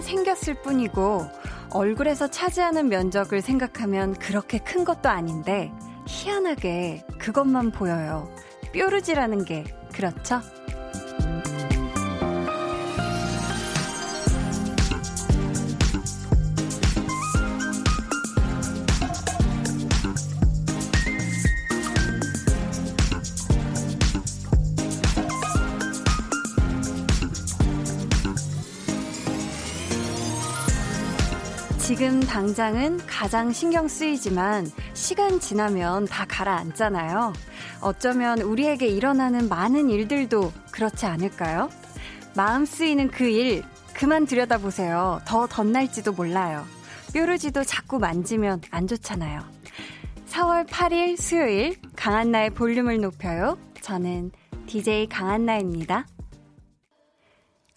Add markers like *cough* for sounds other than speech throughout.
생겼을 뿐이고 얼굴에서 차지하는 면적을 생각하면 그렇게 큰 것도 아닌데 희한하게 그것만 보여요. 뾰루지라는 게 그렇죠? 지금 당장은 가장 신경 쓰이지만 시간 지나면 다 가라앉잖아요. 어쩌면 우리에게 일어나는 많은 일들도 그렇지 않을까요? 마음 쓰이는 그 일, 그만 들여다보세요. 더 덧날지도 몰라요. 뾰루지도 자꾸 만지면 안 좋잖아요. 4월 8일 수요일, 강한나의 볼륨을 높여요. 저는 DJ 강한나입니다.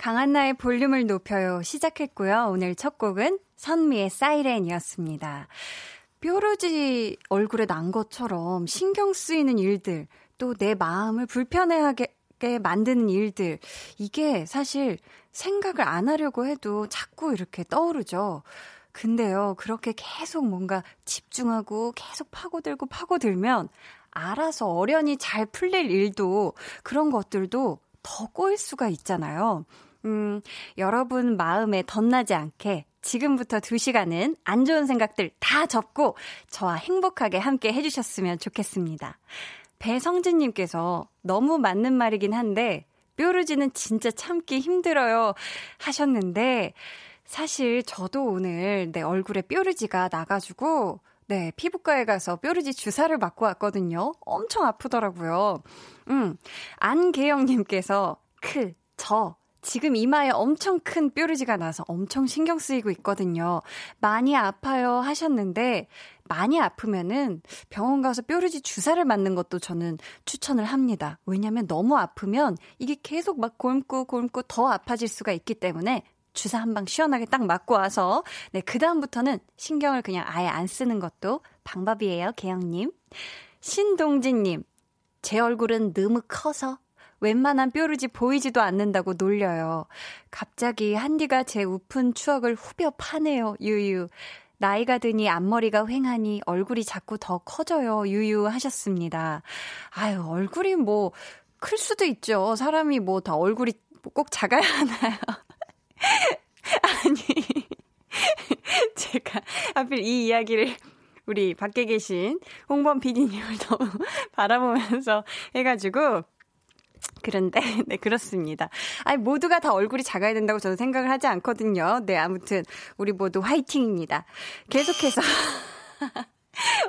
강한나의 볼륨을 높여요. 시작했고요. 오늘 첫 곡은 선미의 사이렌이었습니다. 뾰루지 얼굴에 난 것처럼 신경 쓰이는 일들, 또 내 마음을 불편해하게 만드는 일들, 이게 사실 생각을 안 하려고 해도 자꾸 이렇게 떠오르죠. 근데요, 그렇게 계속 뭔가 집중하고 계속 파고들고 파고들면 알아서 어련히 잘 풀릴 일도 그런 것들도 더 꼬일 수가 있잖아요. 음, 여러분 마음에 덧나지 않게 지금부터 2시간은 안 좋은 생각들 다 접고 저와 행복하게 함께 해주셨으면 좋겠습니다. 배성진님께서 너무 맞는 말이긴 한데 뾰루지는 진짜 참기 힘들어요 하셨는데 사실 저도 오늘 내 얼굴에 뾰루지가 나가지고 네, 피부과에 가서 뾰루지 주사를 맞고 왔거든요. 엄청 아프더라고요. 음, 안계영님께서 크, 저, 지금 이마에 엄청 큰 뾰루지가 나서 엄청 신경 쓰이고 있거든요. 많이 아파요 하셨는데, 많이 아프면은 병원 가서 뾰루지 주사를 맞는 것도 저는 추천을 합니다. 왜냐면 너무 아프면 이게 계속 막 곪고 곪고 더 아파질 수가 있기 때문에 주사 한 방 시원하게 딱 맞고 와서, 네, 그다음부터는 신경을 그냥 아예 안 쓰는 것도 방법이에요, 개영님. 신동진님, 제 얼굴은 너무 커서 웬만한 뾰루지 보이지도 않는다고 놀려요. 갑자기 한디가 제 우픈 추억을 후벼 파네요, 유유. 나이가 드니 앞머리가 휑하니 얼굴이 자꾸 더 커져요, 유유 하셨습니다. 아유, 얼굴이 뭐, 클 수도 있죠. 사람이 뭐 다 얼굴이 꼭 작아야 하나요? *laughs* 아니, *laughs* 제가 하필 이 이야기를 우리 밖에 계신 홍범 PD님을 너무 *laughs* 바라보면서 해가지고, 그런데, *laughs* 네, 그렇습니다. 아니, 모두가 다 얼굴이 작아야 된다고 저는 생각을 하지 않거든요. 네, 아무튼, 우리 모두 화이팅입니다. 계속해서. *laughs*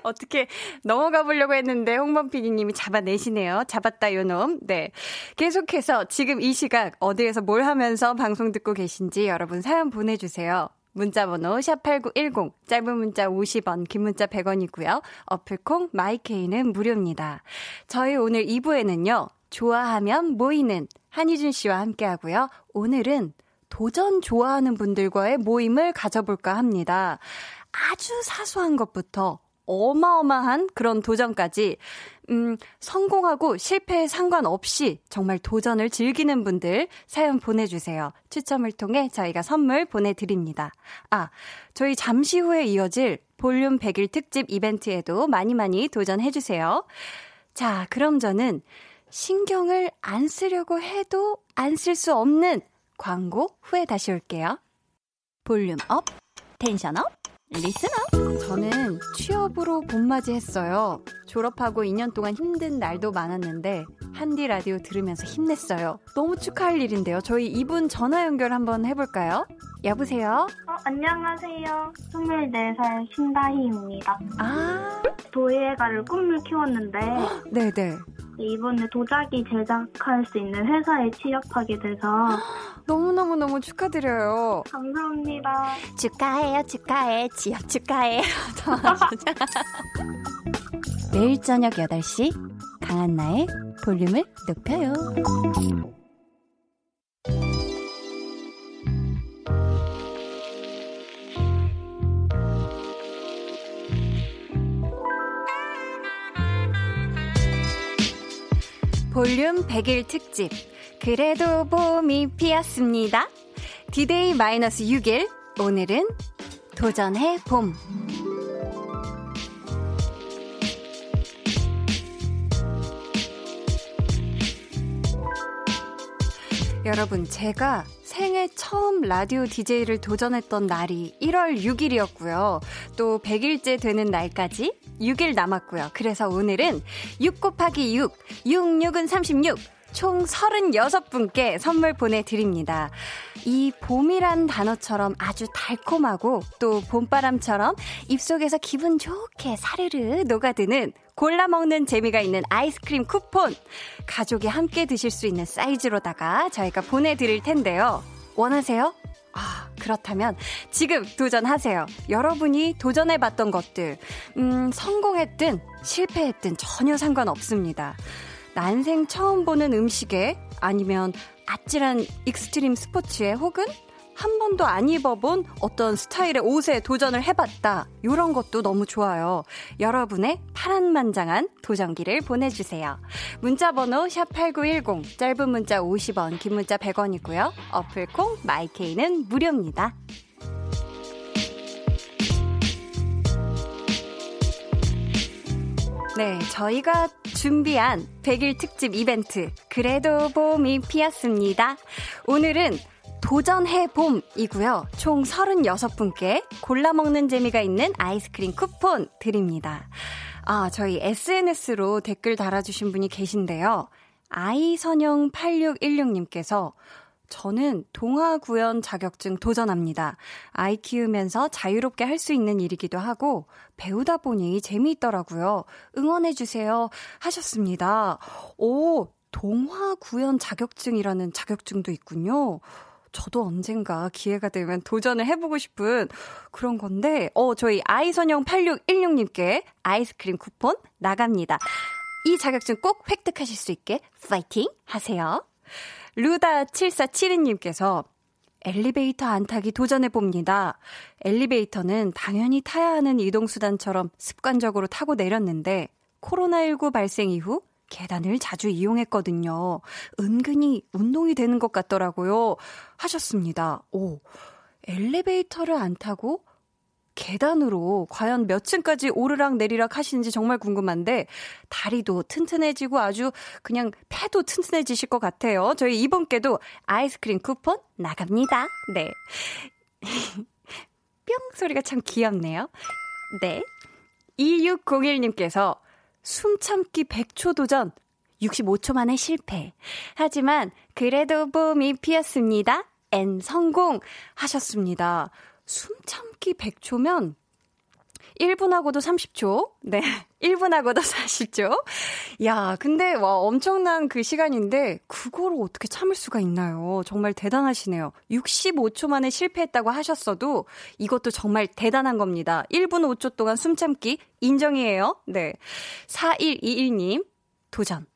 어떻게 넘어가 보려고 했는데 홍범 PD님이 잡아내시네요. 잡았다 요놈. 네. 계속해서 지금 이 시각 어디에서 뭘 하면서 방송 듣고 계신지 여러분 사연 보내주세요. 문자번호 샵8910, 짧은 문자 50원, 긴 문자 100원이고요. 어플콩, 마이케이는 무료입니다. 저희 오늘 2부에는요, 좋아하면 모이는 한희준 씨와 함께 하고요. 오늘은 도전 좋아하는 분들과의 모임을 가져볼까 합니다. 아주 사소한 것부터 어마어마한 그런 도전까지, 음, 성공하고 실패에 상관없이 정말 도전을 즐기는 분들 사연 보내주세요. 추첨을 통해 저희가 선물 보내드립니다. 아, 저희 잠시 후에 이어질 볼륨 100일 특집 이벤트에도 많이 많이 도전해주세요. 자, 그럼 저는 신경을 안 쓰려고 해도 안 쓸 수 없는 광고 후에 다시 올게요. volume up, tension up, listen up. 저는 취업으로 봄맞이 했어요. 졸업하고 2년 동안 힘든 날도 많았는데 한디 라디오 들으면서 힘냈어요. 너무 축하할 일인데요. 저희 이분 전화 연결 한번 해볼까요? 여보세요? 어, 안녕하세요. 24살 신다희입니다. 아. 도예가를 꿈을 키웠는데. 네네. 이번에 도자기 제작할 수 있는 회사에 취업하게 돼서 *gasps* 너무너무 너무 축하드려요. 감사합니다. 축하해요, 축하해. 취업 축하해. *laughs* 매일 저녁 8시 강한나의 볼륨을 높여요. 볼륨 100일 특집. 그래도 봄이 피었습니다. 디데이 마이너스 6일. 오늘은 도전해 봄. 여러분, 제가 생애 처음 라디오 DJ를 도전했던 날이 1월 6일이었고요. 또 100일째 되는 날까지 6일 남았고요. 그래서 오늘은 6 곱하기 6, 6, 6은 36, 총 36분께 선물 보내드립니다. 이 봄이란 단어처럼 아주 달콤하고 또 봄바람처럼 입속에서 기분 좋게 사르르 녹아드는 골라 먹는 재미가 있는 아이스크림 쿠폰. 가족이 함께 드실 수 있는 사이즈로다가 저희가 보내드릴 텐데요. 원하세요? 아, 그렇다면 지금 도전하세요. 여러분이 도전해봤던 것들, 음, 성공했든 실패했든 전혀 상관없습니다. 난생 처음 보는 음식에 아니면 아찔한 extreme 스포츠에 혹은 한 번도 안 입어본 어떤 스타일의 옷에 도전을 해봤다. 이런 것도 너무 좋아요. 여러분의 파란만장한 도전기를 보내주세요. 문자번호 샵8910, 짧은 문자 50원, 긴 문자 100원이고요. 어플콩, 마이케이는 무료입니다. 네, 저희가 준비한 100일 특집 이벤트. 그래도 봄이 피었습니다. 오늘은 도전해 봄이고요. 총 36분께 골라 먹는 재미가 있는 아이스크림 쿠폰 드립니다. 아, 저희 SNS로 댓글 달아주신 분이 계신데요. 아이선영 8616님께서 저는 동화 구연 자격증 도전합니다. 아이 키우면서 자유롭게 할 수 있는 일이기도 하고 배우다 보니 재미있더라고요. 응원해 주세요. 하셨습니다. 오, 동화 구연 자격증이라는 자격증도 있군요. 저도 언젠가 기회가 되면 도전을 해보고 싶은 그런 건데, 어, 저희 아이선영 8616님께 아이스크림 쿠폰 나갑니다. 이 자격증 꼭 획득하실 수 있게 파이팅 하세요. 루다7472님께서 엘리베이터 안 타기 도전해 봅니다. 엘리베이터는 당연히 타야 하는 이동수단처럼 습관적으로 타고 내렸는데, 코로나19 발생 이후 계단을 자주 이용했거든요. 은근히 운동이 되는 것 같더라고요. 하셨습니다. 오, 엘리베이터를 안 타고 계단으로 과연 몇 층까지 오르락 내리락 하시는지 정말 궁금한데 다리도 튼튼해지고 아주 그냥 폐도 튼튼해지실 것 같아요. 저희 이번 께도 아이스크림 쿠폰 나갑니다. 네. *laughs* 뿅 소리가 참 귀엽네요. 네. 2601님께서 숨 참기 100초 도전 65초 만에 실패. 하지만 그래도 봄이 피었습니다. N 성공 하셨습니다. 숨 참기 100초면 1분하고도 30초. 네. *laughs* 1분하고도 40초. 야, 근데 와 엄청난 그 시간인데 그거를 어떻게 참을 수가 있나요? 정말 대단하시네요. 65초 만에 실패했다고 하셨어도 이것도 정말 대단한 겁니다. 1분 5초 동안 숨 참기 인정이에요. 네. 4121 님 도전.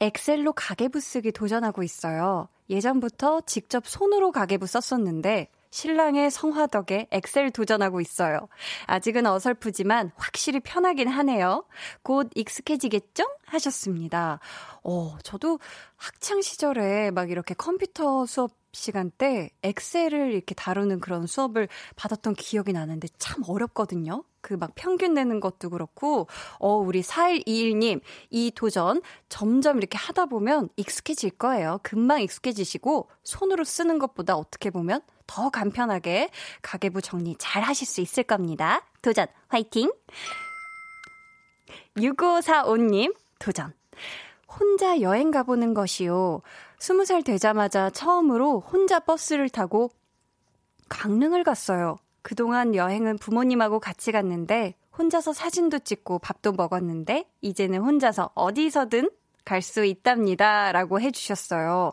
엑셀로 가계부 쓰기 도전하고 있어요. 예전부터 직접 손으로 가계부 썼었는데 신랑의 성화 덕에 엑셀 도전하고 있어요. 아직은 어설프지만 확실히 편하긴 하네요. 곧 익숙해지겠죠? 하셨습니다. 어, 저도 학창 시절에 막 이렇게 컴퓨터 수업 시간 때 엑셀을 이렇게 다루는 그런 수업을 받았던 기억이 나는데 참 어렵거든요. 그 막 평균 내는 것도 그렇고, 어, 우리 4121님, 이 도전 점점 이렇게 하다 보면 익숙해질 거예요. 금방 익숙해지시고, 손으로 쓰는 것보다 어떻게 보면 더 간편하게 가계부 정리 잘 하실 수 있을 겁니다. 도전, 화이팅! 6545님, 도전. 혼자 여행 가보는 것이요. 20살 되자마자 처음으로 혼자 버스를 타고 강릉을 갔어요. 그동안 여행은 부모님하고 같이 갔는데 혼자서 사진도 찍고 밥도 먹었는데 이제는 혼자서 어디서든 갈 수 있답니다. 라고 해주셨어요.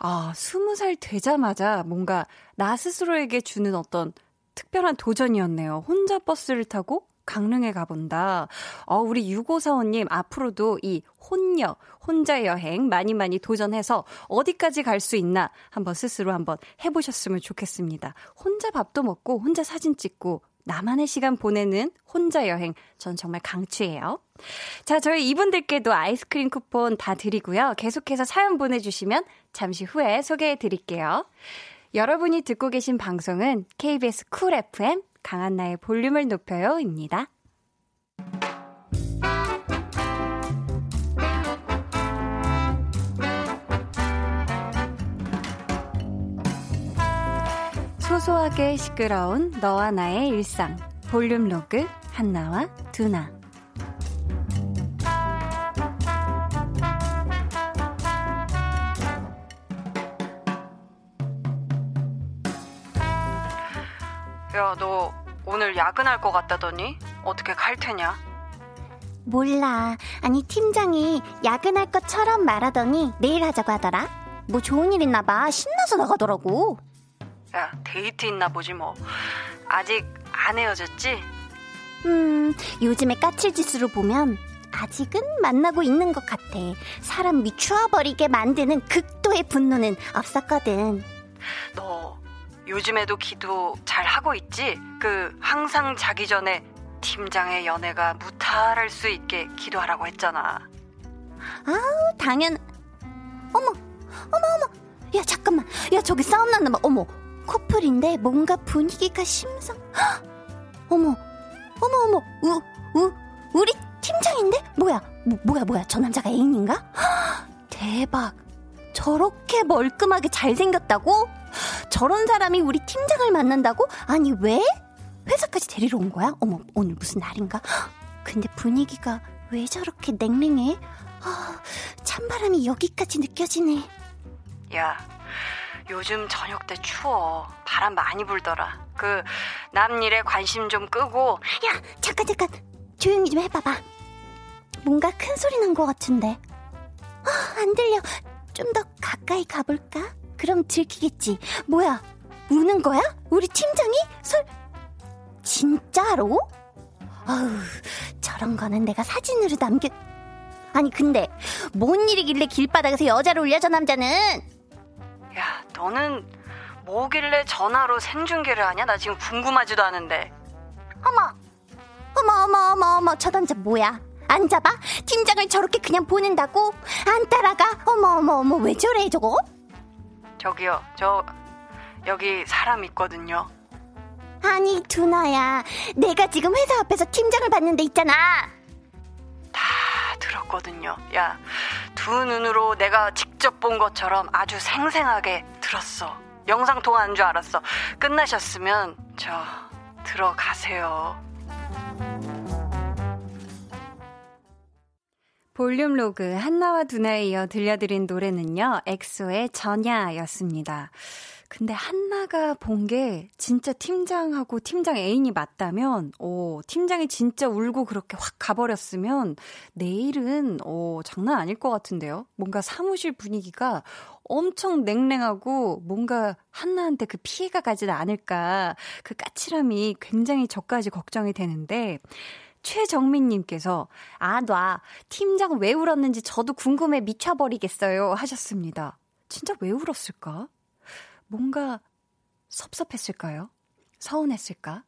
아, 20살 되자마자 뭔가 나 스스로에게 주는 어떤 특별한 도전이었네요. 혼자 버스를 타고 강릉에 가본다. 어, 우리 6545님, 앞으로도 이 혼녀, 혼자 여행 많이 많이 도전해서 어디까지 갈 수 있나 한번 스스로 한번 해보셨으면 좋겠습니다. 혼자 밥도 먹고, 혼자 사진 찍고, 나만의 시간 보내는 혼자 여행, 전 정말 강추해요. 자, 저희 이분들께도 아이스크림 쿠폰 다 드리고요. 계속해서 사연 보내주시면 잠시 후에 소개해 드릴게요. 여러분이 듣고 계신 방송은 KBS 쿨 FM 강한나의 볼륨을 높여요입니다. 소소하게 시끄러운 너와 나의 일상 볼륨 로그 한나와 두나 야, 너 오늘 야근할 것 같다더니 어떻게 갈 테냐? 몰라. 아니 팀장이 야근할 것처럼 말하더니 내일 하자고 하더라. 뭐 좋은 일 있나 봐. 신나서 나가더라고. 야, 데이트 있나 보지 뭐. 아직 안 헤어졌지? 음, 요즘에 까칠짓으로 보면 아직은 만나고 있는 것 같아. 사람 미추어버리게 만드는 극도의 분노는 없었거든. 너 요즘에도 기도 잘 하고 있지? 그 항상 자기 전에 팀장의 연애가 무탈할 수 있게 기도하라고 했잖아. 아우, 당연. 어머, 어머, 어머. 야, 잠깐만. 야, 저기 싸움 났나 봐. 어머. 커플인데 뭔가 분위기가 심상. 어머, 어머, 어머. 우, 우, 우리 팀장인데? 뭐야? 뭐, 뭐야, 뭐야? 저 남자가 애인인가? 대박. 저렇게 멀끔하게 잘생겼다고? 저런 사람이 우리 팀장을 만난다고? 아니, 왜? 회사까지 데리러 온 거야? 어머, 오늘 무슨 날인가? 근데 분위기가 왜 저렇게 냉랭해? 아, 찬바람이 여기까지 느껴지네. 야, 요즘 저녁 때 추워. 바람 많이 불더라. 그, 남 일에 관심 좀 끄고. 야, 잠깐, 잠깐. 조용히 좀 해봐봐. 뭔가 큰 소리 난 것 같은데. 아, 안 들려. 좀 더 가까이 가볼까? 그럼 들키겠지. 뭐야? 우는 거야? 우리 팀장이? 설, 진짜로? 아우, 저런 거는 내가 사진으로 남겨. 아니, 근데, 뭔 일이길래 길바닥에서 여자를 올려, 저 남자는? 야, 너는 뭐길래 전화로 생중계를 하냐? 나 지금 궁금하지도 않은데. 어머, 어머, 어머, 어머, 어머, 저 남자 뭐야? 안 잡아? 팀장을 저렇게 그냥 보낸다고? 안 따라가? 어머, 어머, 어머, 왜 저래, 저거? 저기요, 저, 여기 사람 있거든요. 아니, 두나야. 내가 지금 회사 앞에서 팀장을 봤는데 있잖아. 다 들었거든요. 야, 두 눈으로 내가 직접 본 것처럼 아주 생생하게 들었어. 영상 통화한 줄 알았어. 끝나셨으면 저 들어가세요. 볼륨 로그 한나와 두나에 이어 들려드린 노래는요. 엑소의 전야였습니다. 근데 한나가 본 게 진짜 팀장하고 팀장 애인이 맞다면, 오, 팀장이 진짜 울고 그렇게 확 가버렸으면, 내일은, 오, 장난 아닐 것 같은데요? 뭔가 사무실 분위기가 엄청 냉랭하고, 뭔가 한나한테 그 피해가 가지 않을까, 그 까칠함이 굉장히 저까지 걱정이 되는데, 최정민님께서, 아, 놔. 팀장 왜 울었는지 저도 궁금해 미쳐버리겠어요. 하셨습니다. 진짜 왜 울었을까? 뭔가 섭섭했을까요? 서운했을까?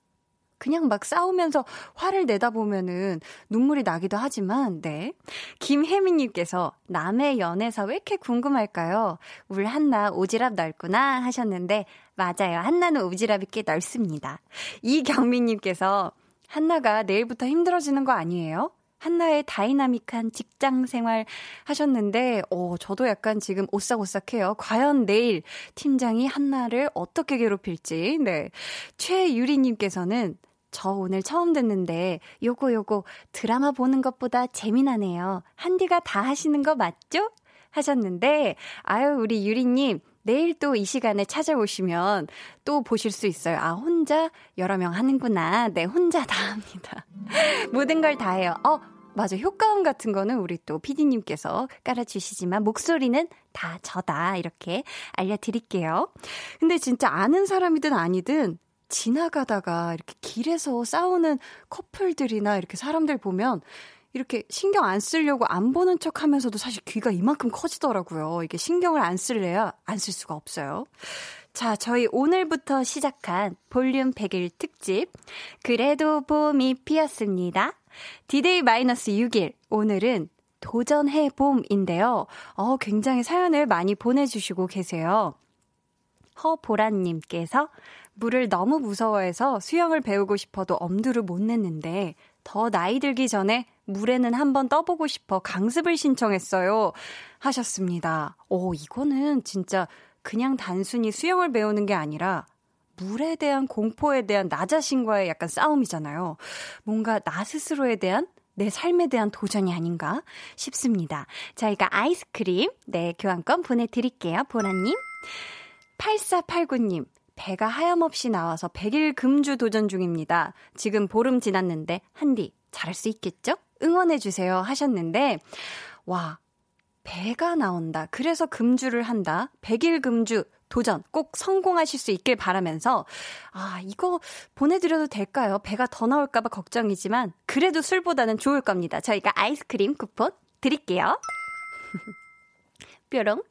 그냥 막 싸우면서 화를 내다 보면은 눈물이 나기도 하지만, 네. 김혜민님께서 남의 연애사 왜 이렇게 궁금할까요? 울 한나 오지랖 넓구나 하셨는데, 맞아요. 한나는 오지랖이 꽤 넓습니다. 이경민님께서 한나가 내일부터 힘들어지는 거 아니에요? 한나의 dynamic한 직장 생활 하셨는데, 어, 저도 약간 지금 오싹오싹해요. 과연 내일 팀장이 한나를 어떻게 괴롭힐지, 네. 최유리님께서는 저 오늘 처음 듣는데, 요거 요거 드라마 보는 것보다 재미나네요. 한디가 다 하시는 거 맞죠? 하셨는데, 아유, 우리 유리님, 내일 또 이 시간에 찾아오시면 또 보실 수 있어요. 아, 혼자 여러 명 하는구나. 네, 혼자 다 합니다. *laughs* 모든 걸 다 해요. 어, 맞아. 효과음 같은 거는 우리 또 피디님께서 깔아주시지만 목소리는 다 저다. 이렇게 알려드릴게요. 근데 진짜 아는 사람이든 아니든 지나가다가 이렇게 길에서 싸우는 커플들이나 이렇게 사람들 보면 이렇게 신경 안 쓰려고 안 보는 척 하면서도 사실 귀가 이만큼 커지더라고요. 이게 신경을 안 쓸래야 안 쓸 수가 없어요. 자, 저희 오늘부터 시작한 볼륨 100일 특집. 그래도 봄이 피었습니다. 디데이 마이너스 6일. 오늘은 도전해 봄인데요. 어, 굉장히 사연을 많이 보내주시고 계세요. 허보라님께서 물을 너무 무서워해서 수영을 배우고 싶어도 엄두를 못 냈는데 더 나이 들기 전에 물에는 한번 떠보고 싶어 강습을 신청했어요. 하셨습니다. 오, 이거는 진짜 그냥 단순히 수영을 배우는 게 아니라 물에 대한 공포에 대한 나 자신과의 약간 싸움이잖아요. 뭔가 나 스스로에 대한 내 삶에 대한 도전이 아닌가 싶습니다. 저희가 아이스크림, 네, 교환권 보내드릴게요. 보라님. 8489님, 배가 하염없이 나와서 100일 금주 도전 중입니다. 지금 보름 지났는데, 한디, 잘할 수 있겠죠? 응원해 주세요. 하셨는데, 와, 배가 나온다. 그래서 금주를 한다. 100일 금주 도전 꼭 성공하실 수 있길 바라면서 아, 이거 보내드려도 될까요? 배가 더 나올까봐 걱정이지만 그래도 술보다는 좋을 겁니다. 저희가 아이스크림 쿠폰 드릴게요. *laughs* 뾰롱.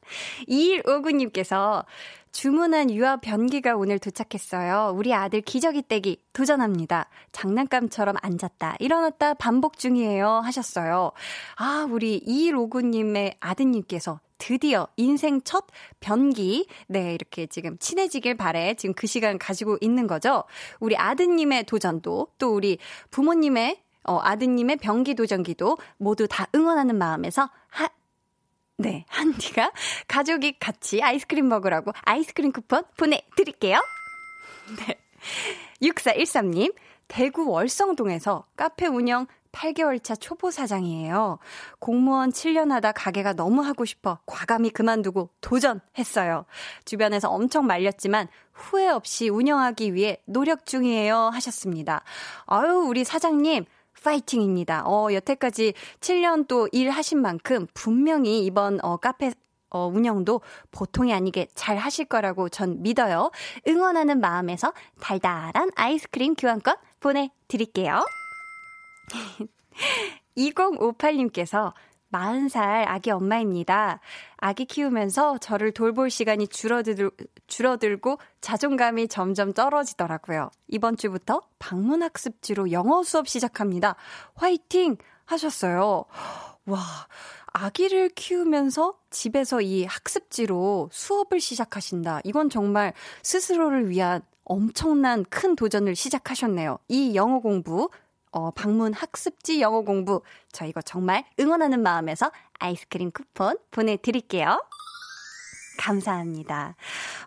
2159님께서 주문한 유아 변기가 오늘 도착했어요. 우리 아들 기저귀 떼기 도전합니다. 장난감처럼 앉았다, 일어났다 반복 중이에요. 하셨어요. 아, 우리 2159님의 아드님께서 드디어 인생 첫 변기, 네, 이렇게 지금 친해지길 바래. 지금 그 시간 가지고 있는 거죠. 우리 아드님의 도전도, 또 우리 부모님의 어, 아드님의 변기 도전기도 모두 다 응원하는 마음에서 하, 네, 한디가 가족이 같이 아이스크림 먹으라고 아이스크림 쿠폰 보내드릴게요. 네. 6413님, 대구 월성동에서 카페 운영 8개월 차 초보 사장이에요. 공무원 7년 하다 가게가 너무 하고 싶어 과감히 그만두고 도전했어요. 주변에서 엄청 말렸지만 후회 없이 운영하기 위해 노력 중이에요. 하셨습니다. 아유, 우리 사장님, 파이팅입니다. 어, 여태까지 7년 또 일하신 만큼 분명히 이번 어, 카페 어, 운영도 보통이 아니게 잘 하실 거라고 전 믿어요. 응원하는 마음에서 달달한 아이스크림 교환권 보내드릴게요. *laughs* 2058님께서 40살 아기 엄마입니다. 아기 키우면서 저를 돌볼 시간이 줄어들, 줄어들고 자존감이 점점 떨어지더라고요. 이번 주부터 방문학습지로 영어 수업 시작합니다. 화이팅! 하셨어요. 와, 아기를 키우면서 집에서 이 학습지로 수업을 시작하신다. 이건 정말 스스로를 위한 엄청난 큰 도전을 시작하셨네요. 이 영어 공부 어, 방문 학습지 영어 공부. 저 이거 정말 응원하는 마음에서 아이스크림 쿠폰 보내드릴게요. 감사합니다.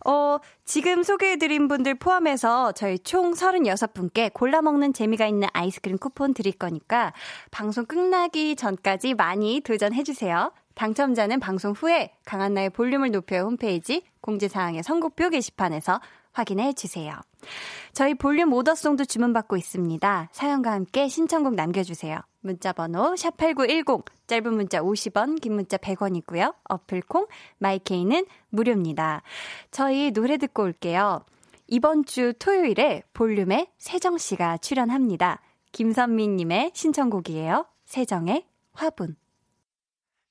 어, 지금 소개해드린 분들 포함해서 저희 총 36분께 골라먹는 재미가 있는 아이스크림 쿠폰 드릴 거니까 방송 끝나기 전까지 많이 도전해주세요. 당첨자는 방송 후에 강한나의 볼륨을 높여 홈페이지 공지사항의 선곡표 게시판에서 확인해 주세요. 저희 볼륨 오더송도 주문받고 있습니다. 사연과 함께 신청곡 남겨주세요. 문자번호 샵8910, 짧은 문자 50원, 긴 문자 100원이고요. 어플콩, 마이케이는 무료입니다. 저희 노래 듣고 올게요. 이번 주 토요일에 볼륨에 세정씨가 출연합니다. 김선미님의 신청곡이에요. 세정의 화분.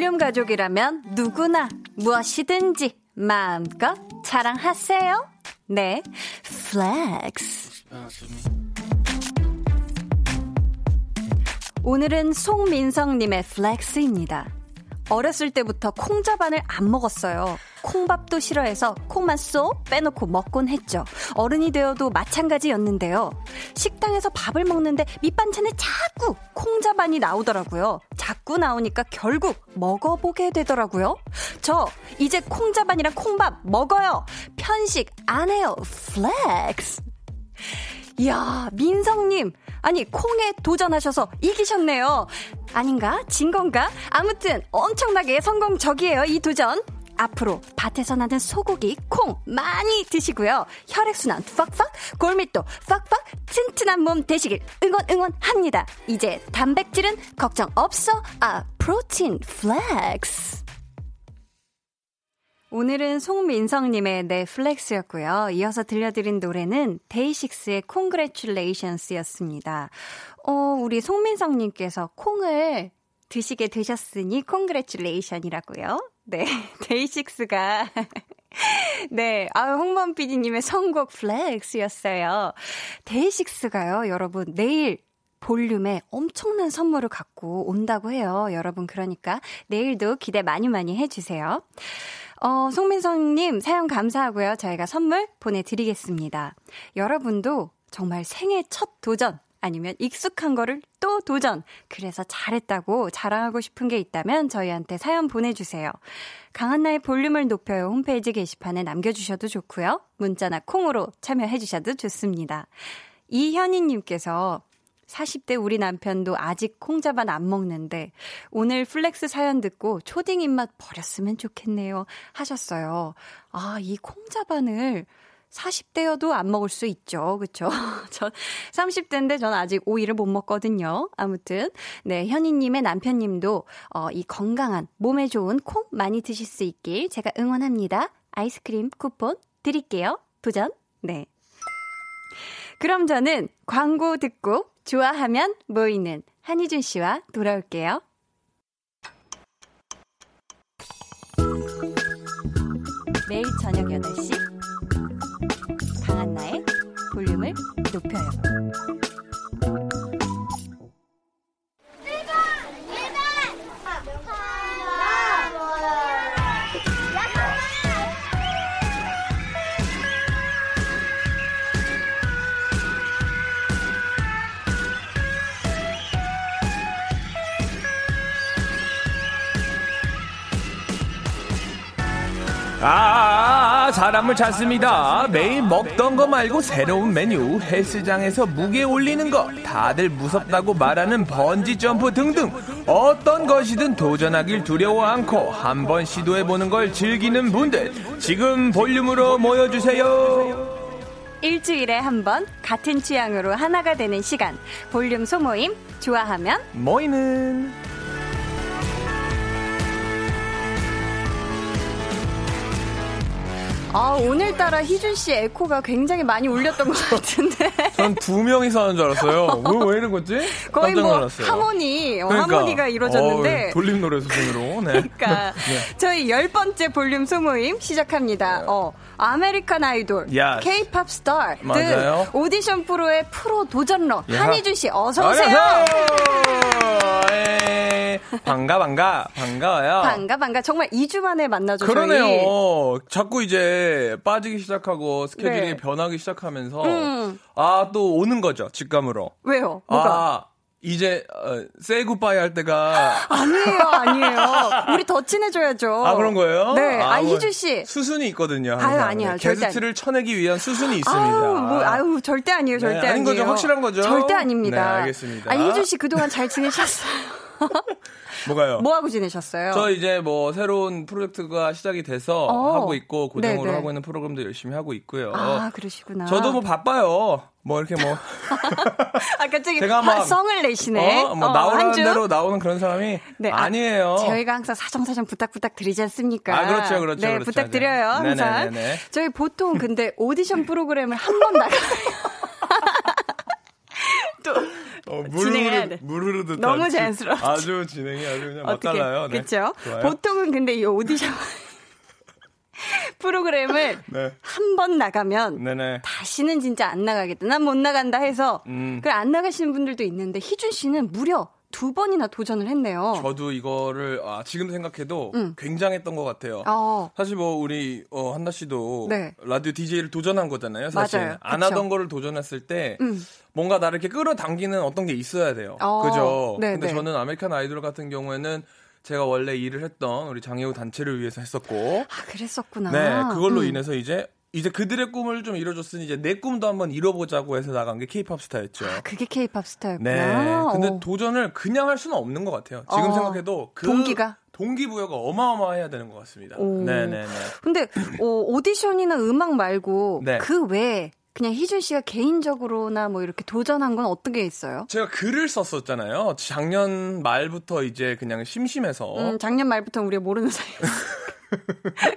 볼륨 가족이라면 누구나 무엇이든지 마음껏 자랑하세요. 네, flex. 오늘은 송민성님의 flex입니다. 어렸을 때부터 콩자반을 안 먹었어요. 콩밥도 싫어해서 콩만 쏙 빼놓고 먹곤 했죠. 어른이 되어도 마찬가지였는데요. 식당에서 밥을 먹는데 밑반찬에 자꾸 콩자반이 나오더라고요. 자꾸 나오니까 결국 먹어보게 되더라고요. 저 이제 콩자반이랑 콩밥 먹어요. 편식 안 해요. flex. 이야, 민성님. 아니, 콩에 도전하셔서 이기셨네요. 아닌가? 진 건가? 아무튼 엄청나게 성공적이에요, 이 도전. 앞으로 밭에서 나는 소고기, 콩 많이 드시고요. 혈액순환 팍팍, 골밀도 팍팍, 튼튼한 몸 되시길 응원 응원합니다. 이제 단백질은 걱정 없어. 아, protein flex. 오늘은 송민성님의 넷플렉스였고요. 이어서 들려드린 노래는 데이식스의 Congratulations였습니다. 어, 우리 송민성님께서 콩을 드시게 되셨으니 Congratulation이라고요. 네, *laughs* 데이식스가 *laughs* 네, 아 홍범 PD님의 선곡 플렉스였어요. 데이식스가요, 여러분 내일 볼륨에 엄청난 선물을 갖고 온다고 해요. 여러분 그러니까 내일도 기대 많이 많이 해주세요. 어, 송민성님 사연 감사하고요. 저희가 선물 보내드리겠습니다. 여러분도 정말 생애 첫 도전 아니면 익숙한 거를 또 도전. 그래서 잘했다고 자랑하고 싶은 게 있다면 저희한테 사연 보내주세요. 강한나의 볼륨을 높여요 홈페이지 게시판에 남겨주셔도 좋고요. 문자나 콩으로 참여해주셔도 좋습니다. 이현희님께서 40대 우리 남편도 아직 콩자반 안 먹는데 오늘 flex 사연 듣고 초딩 입맛 버렸으면 좋겠네요. 하셨어요. 아, 이 콩자반을 40대여도 안 먹을 수 있죠. 그쵸? *laughs* 전 30대인데 전 아직 오이를 못 먹거든요. 아무튼, 네, 현희님의 남편님도, 어, 이 건강한, 몸에 좋은 콩 많이 드실 수 있길 제가 응원합니다. 아이스크림 쿠폰 드릴게요. 도전? 네. 그럼 저는 광고 듣고 좋아하면 모이는 한희준 씨와 돌아올게요. 매일 저녁 8시 강한나의 볼륨을 높여요. 아, 사람을 찾습니다. 매일 먹던 거 말고 새로운 메뉴, 헬스장에서 무게 올리는 거, 다들 무섭다고 말하는 번지 점프 등등. 어떤 것이든 도전하길 두려워 않고 한번 시도해 보는 걸 즐기는 분들, 지금 볼륨으로 모여 주세요. 일주일에 한 번 같은 취향으로 하나가 되는 시간. 볼륨 소모임 좋아하면 모이는. 아, 오늘따라 희준 씨 에코가 굉장히 많이 울렸던 것 같은데. *laughs* 전 두 명이서 하는 줄 알았어요. 왜, 왜 이런 거지? 거의 뭐 놀랐어요. 하모니, 어, 그러니까. 하모니가 이루어졌는데. 어우, 돌림 노래 수준으로. 네. 그러니까 *laughs* 저희 열 번째 볼륨 소모임 시작합니다. 어, American Idol. K-pop Star 등. 오디션 프로의 프로 도전러 야. 한희준 씨 어서 오세요. 예. 반가 반가 반가워요. 반가 반가 정말 2주 만에 만나죠. 저희. 그러네요. 자꾸 이제 빠지기 시작하고 스케줄이 네. 변하기 시작하면서 음. 아또 오는 거죠 직감으로. 왜요? 뭐가? 아 이제 어, 세이 굿바이 할 때가 *laughs* 아니에요, 아니에요. 우리 더 친해져야죠. 아 그런 거예요? 네. 아, 뭐 희준 씨. 수순이 있거든요. 항상. 아유. 네, 절대 게스트를 쳐내기 위한 수순이 있습니다. 아유, 뭐, 아유, 절대 아니에요, 네, 절대 아닌 아니에요. 거죠? 확실한 거죠? 절대 아닙니다. 네, 알겠습니다. 아니, 희준 씨 그동안 잘 지내셨어요? *laughs* 뭐가요? 뭐 하고 지내셨어요? 저 이제 뭐 새로운 프로젝트가 시작이 돼서 어. 하고 있고 고정으로 네네. 하고 있는 프로그램도 열심히 하고 있고요. 아, 그러시구나. 저도 뭐 바빠요. 뭐 이렇게 뭐 *laughs* 아, 갑자기 제가 막- 화- 성을 내시네. 어, 뭐 어, 주? 대로 나오는 그런 사람이 네, 아, 아니에요. 저희가 항상 사정사정 부탁 부탁 드리지 않습니까? 아, 그렇죠, 그렇죠, 네, 그렇죠. 부탁드려요, 네. 항상. 네네네네. 저희 보통 근데 오디션 프로그램을 한 번 나가요. *laughs* 또 어, 진행해야 돼. 물 흐르듯 너무 자연스러웠죠. 아주 진행이 아주 그냥 맛달라요. 네. 그렇죠? 보통은 근데 이 오디션 *laughs* 프로그램을 네. 한번 나가면 네네. 다시는 진짜 안 나가겠다. 난 못 나간다 해서 음. 그안 나가시는 분들도 있는데 희준 씨는 무려 두 번이나 도전을 했네요. 저도 이거를 아, 지금 생각해도 음. 굉장했던 것 같아요. 어. 사실 뭐 우리 어, 한나 씨도 네. 라디오 DJ를 도전한 거잖아요. 사실 맞아요. 안 그쵸. 하던 거를 도전했을 때 음. 뭔가 나를 이렇게 끌어당기는 어떤 게 있어야 돼요. 어, 그죠? 네, 근데 네. 저는 American Idol 같은 경우에는 제가 원래 일을 했던 우리 장애우 단체를 위해서 했었고 아, 그랬었구나. 네, 그걸로 음. 인해서 이제 이제 그들의 꿈을 좀 이뤄줬으니 이제 내 꿈도 한번 이뤄보자고 해서 나간 게 K-pop Star였죠. 아, 그게 K-pop Star였구나. 네. 근데 어. 도전을 그냥 할 수는 없는 것 같아요. 지금 어. 생각해도 그 동기가? 동기부여가 어마어마해야 되는 것 같습니다. 오. 네네네. 근데 어, 오디션이나 음악 말고 네. 그 외에 그냥 희준 씨가 개인적으로나 뭐 이렇게 도전한 건 어떤 게 있어요? 제가 글을 썼었잖아요. 작년 말부터 이제 그냥 심심해서 음, 작년 말부터 우리가 모르는 사이였어. *laughs*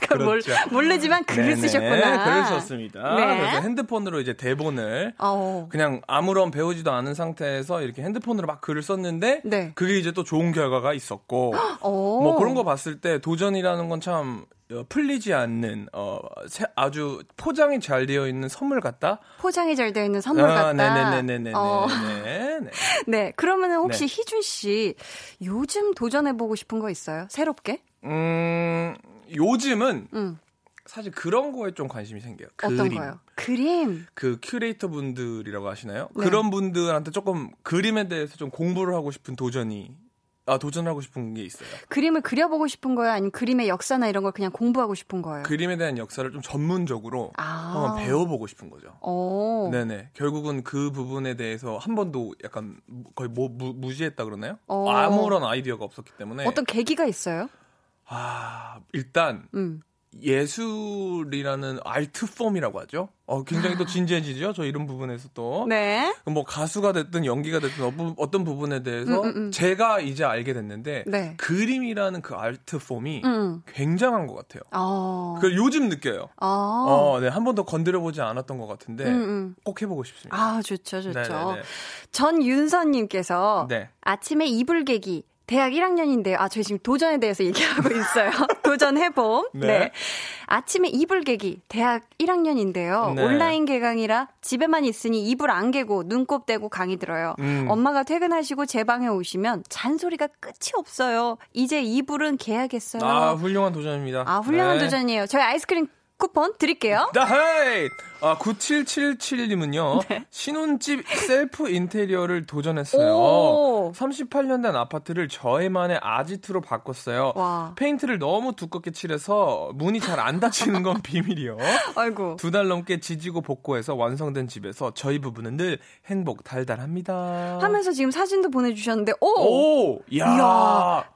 그 몰, 그렇죠. 모르지만 글을 네네, 쓰셨구나. 글을 썼습니다. 네. 그래서 핸드폰으로 이제 대본을 어. 그냥 아무런 배우지도 않은 상태에서 이렇게 핸드폰으로 막 글을 썼는데 네. 그게 이제 또 좋은 결과가 있었고 *gasps* 어. 뭐 그런 거 봤을 때 도전이라는 건참 풀리지 않는 어 세- 아주 포장이 잘 되어 있는 선물 같다. 포장이 잘 되어 있는 선물 아, 같다. 네네네네네. 어. 네. 네. *laughs* 네. 그러면은 혹시 네. 희준 씨 요즘 도전해 보고 싶은 거 있어요? 새롭게? 음, 요즘은 응. 사실 그런 거에 좀 관심이 생겨요. 어떤 그림. 거요? 그림. 그 큐레이터 분들이라고 하시나요? 네. 그런 분들한테 조금 그림에 대해서 좀 공부를 하고 싶은 도전이 아 도전하고 싶은 게 있어요. 그림을 그려보고 싶은 거예요? 아니면 그림의 역사나 이런 걸 그냥 공부하고 싶은 거예요? 그림에 대한 역사를 좀 전문적으로 아. 한번 배워보고 싶은 거죠. 어. 네네. 결국은 그 부분에 대해서 한 번도 약간 거의 뭐 무, 무지했다 그러나요? 어. 아무런 아이디어가 없었기 때문에. 어떤 계기가 있어요? 아 일단 음. 예술이라는 아트 폼이라고 하죠. 어 굉장히 또 진지해지죠. 저 이런 부분에서 또. 네. 뭐 가수가 됐든 연기가 됐든 어떤 부분에 대해서 음, 음, 음. 제가 이제 알게 됐는데 네. 그림이라는 그 아트 폼이 음. 굉장한 것 같아요. 어. 그걸 요즘 느껴요. 어. 어, 네, 한 번도 건드려 보지 않았던 것 같은데 음, 음. 꼭 해보고 싶습니다. 아, 좋죠, 좋죠. 네네네. 전윤선님께서 네. 아침에 이불 개기 대학 1학년인데요. 아, 저희 지금 도전에 대해서 *laughs* 얘기하고 있어요. 도전 해봄. 네. 네. 아침에 이불 개기 대학 1학년인데요. 네. 온라인 개강이라 집에만 있으니 이불 안 개고 눈곱 떼고 강의 들어요. 음. 엄마가 퇴근하시고 제 방에 오시면 잔소리가 끝이 없어요. 이제 이불은 개야겠어요. 아 훌륭한 도전입니다. 아, 훌륭한 네. 도전이에요. 저희 아이스크림 쿠폰 드릴게요. 다헤이! 아, 9777님은요, *laughs* 네. 신혼집 셀프 인테리어를 도전했어요. 오. 38년 된 아파트를 저희만의 아지트로 바꿨어요. 와. 페인트를 너무 두껍게 칠해서 문이 잘 안 닫히는 건 *laughs* 비밀이요. 아이고. 두 달 넘게 지지고 볶고해서 완성된 집에서 저희 부부는 늘 행복 달달합니다. 하면서 지금 사진도 보내주셨는데, 오! 오! 야 이야.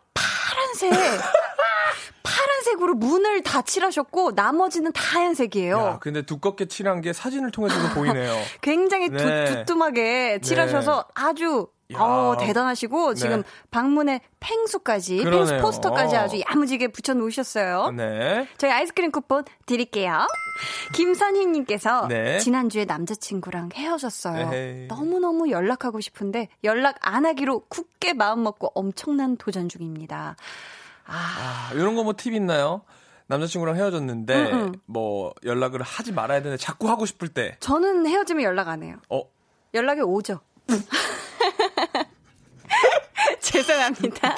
파란색. *laughs* 파란색으로 문을 다 칠하셨고 나머지는 다 하얀색이에요. 야, 근데 두껍게 칠한 게 사진을 통해서도 보이네요. *laughs* 굉장히 네. 두, 두툼하게 칠하셔서 아주 야. 어, 대단하시고 지금 네. 방문에 팽수까지 그러네요. 팽수 포스터까지 어. 아주 야무지게 붙여 놓으셨어요. 네. 저희 아이스크림 쿠폰 드릴게요. 김선희님께서 네. 지난주에 남자친구랑 헤어졌어요. 너무너무 연락하고 싶은데 연락 안 하기로 굳게 마음 먹고 엄청난 도전 중입니다. 아, 이런 거 뭐 팁 있나요? 남자친구랑 헤어졌는데 음, 음. 뭐 연락을 하지 말아야 되는데 자꾸 하고 싶을 때 저는 헤어지면 연락 안 해요. 어, 연락이 오죠. *laughs* 죄송합니다.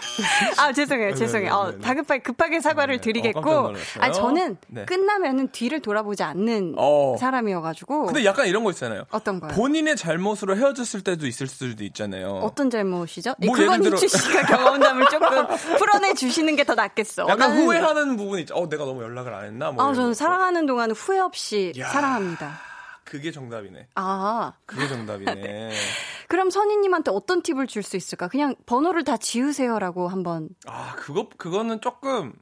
아, 죄송해요. 네, 죄송해요. 네, 어, 네, 네. 다급하게 급하게 사과를 네, 드리겠고. 어. 아, 저는 네. 끝나면은 뒤를 돌아보지 않는 어. 사람이어가지고. 근데 약간 이런 거 있잖아요. 어떤 거요? 본인의 잘못으로 헤어졌을 때도 있을 수도 있잖아요. 어떤 잘못이죠? 뭐 그건 들어- 희주 씨가 경험담을 조금 풀어내 주시는 게 더 낫겠어. 약간 나는- 후회하는 부분이 있죠. 어, 내가 너무 연락을 안 했나? 뭐 아, 저는 거. 사랑하는 동안은 후회 없이 야. 사랑합니다. 그게 정답이네. 아, 그게 정답이네. *laughs* 그럼 선희님한테 어떤 팁을 줄 수 있을까? 그냥 번호를 다 지우세요라고 한번 아, 그거 그거는 조금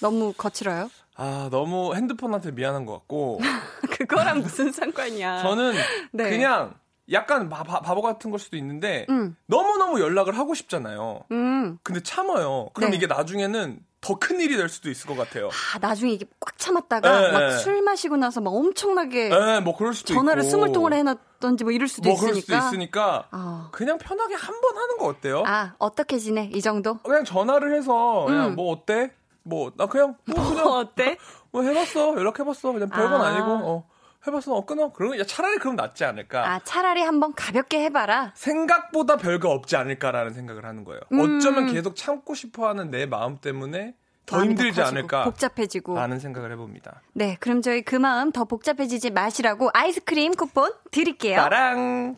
너무 거칠어요? 아, 너무 핸드폰한테 미안한 것 같고 *laughs* 그거랑 무슨 상관이야? 저는 네. 그냥 약간 바, 바, 보 같은 걸 수도 있는데 음. 너무너무 연락을 하고 싶잖아요. 음. 근데 참아요. 그럼 네. 이게 나중에는 더 큰 일이 될 수도 있을 것 같아요. 아, 나중에 이게 꽉 참았다가 네, 막 네. 술 마시고 나서 막 엄청나게 예, 뭐 그럴 수도 전화를. 스물 통을 해놨던지 뭐 이럴 수도 뭐 있으니까. 그럴 수도 있으니까 아. 그냥 편하게 한 번 하는 거 어때요? 아, 어떻게 지내? 이 정도? 그냥 전화를 해서 그냥 음. 뭐 어때? 뭐 나 그냥 뭐 그냥 어때? *laughs* 뭐 해봤어 연락해봤어 그냥 별건 아. 아. 니고 어, 해봤어 어 끊어 그러면 야, 차라리 그럼 낫지 않을까 아, 차라리 한번 가볍게 해봐라. 생각보다 별거 없지 않을까라는 생각을 하는 거예요 음. 어쩌면 계속 참고 싶어하는 내 마음 때문에 더 힘들지 커지고 않을까 복잡해지고. 라는 생각을 해봅니다 네, 그럼 저희 그 마음 더 복잡해지지 마시라고 아이스크림 쿠폰 드릴게요. 나랑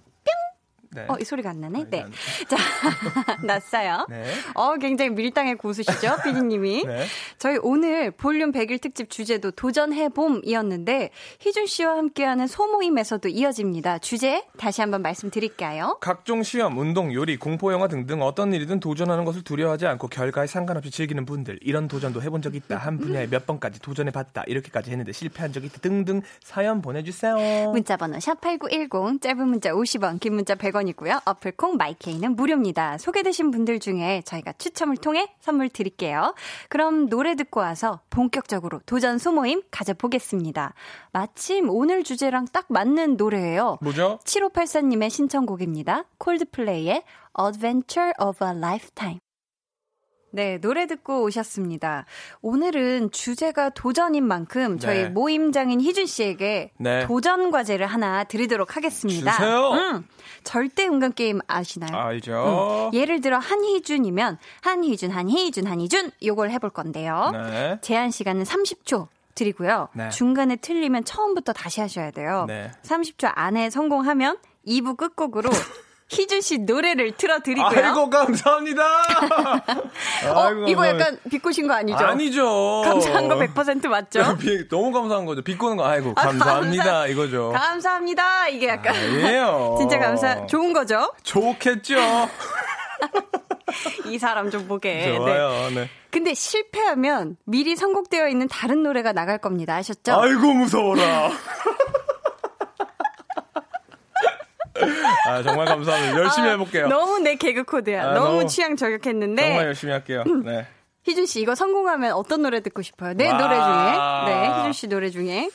네. 어, 이 소리가 안 나네? 네. 안- *laughs* 자, *laughs* 났어요. 네. 어, 굉장히 밀당의 고수시죠, 피디님이. *laughs* 네. 저희 오늘 볼륨 100일 특집 주제도 도전해봄이었는데, 희준 씨와 함께하는 소모임에서도 이어집니다. 주제 다시 한번 말씀드릴까요? 각종 시험, 운동, 요리, 공포 영화 등등 어떤 일이든 도전하는 것을 두려워하지 않고 결과에 상관없이 즐기는 분들 이런 도전도 해본 적 있다 한 분야에 몇 번까지 도전해봤다 이렇게까지 했는데 실패한 적이 있다 등등 사연 보내주세요. 문자번호 샵8910, 짧은 문자 50원, 긴 문자 100원 100원이고요. 어플 콩 마이케이는 무료입니다. 소개되신 분들 중에 저희가 추첨을 통해 선물 드릴게요. 그럼 노래 듣고 와서 본격적으로 도전 소모임 가져보겠습니다. 마침 오늘 주제랑 딱 맞는 노래예요. 뭐죠? 7584님의 신청곡입니다. 콜드플레이의 Adventure of a Lifetime. 네, 노래 듣고 오셨습니다. 오늘은 주제가 도전인 만큼 저희 네. 모임장인 희준 씨에게 네. 도전 과제를 하나 드리도록 하겠습니다. 주세요. 음, 절대 은근 게임 아시나요? 알죠. 음, 예를 들어 한희준이면 한희준, 한희준, 한희준 요걸 해볼 건데요. 네. 제한 시간은 30초 드리고요. 네. 중간에 틀리면 처음부터 다시 하셔야 돼요. 네. 30초 안에 성공하면 2부 끝곡으로 *laughs* 희준 씨 노래를 틀어드리고요. 아이고 감사합니다. *laughs* 어, 아이고, 이거 감사합니다. 약간 비꼬신 거 아니죠? 아니죠. 감사한 거 100% 맞죠? *laughs* 비- 너무 감사한 거죠. 비꼬는 거 아이고 아, 감사합니다 감사- 이거죠. 감사합니다. 이게 약간 아니에요. *laughs* 진짜 감사 좋은 거죠? 좋겠죠. 이 사람 좀 보게. 네. 좋아요. 네. 근데 실패하면 미리 선곡되어 있는 다른 노래가 나갈 겁니다. 아셨죠? 아이고 무서워라. 아 정말 감사합니다. 열심히 아, 해볼게요. 너무 내 개그 코드야. 아, 너무, 너무- 취향 저격했는데 정말 열심히 할게요. 네. *laughs* 희준 씨 이거 성공하면 어떤 노래 듣고 싶어요? 내 와. 노래 중에. 네, 희준 씨 노래 중에.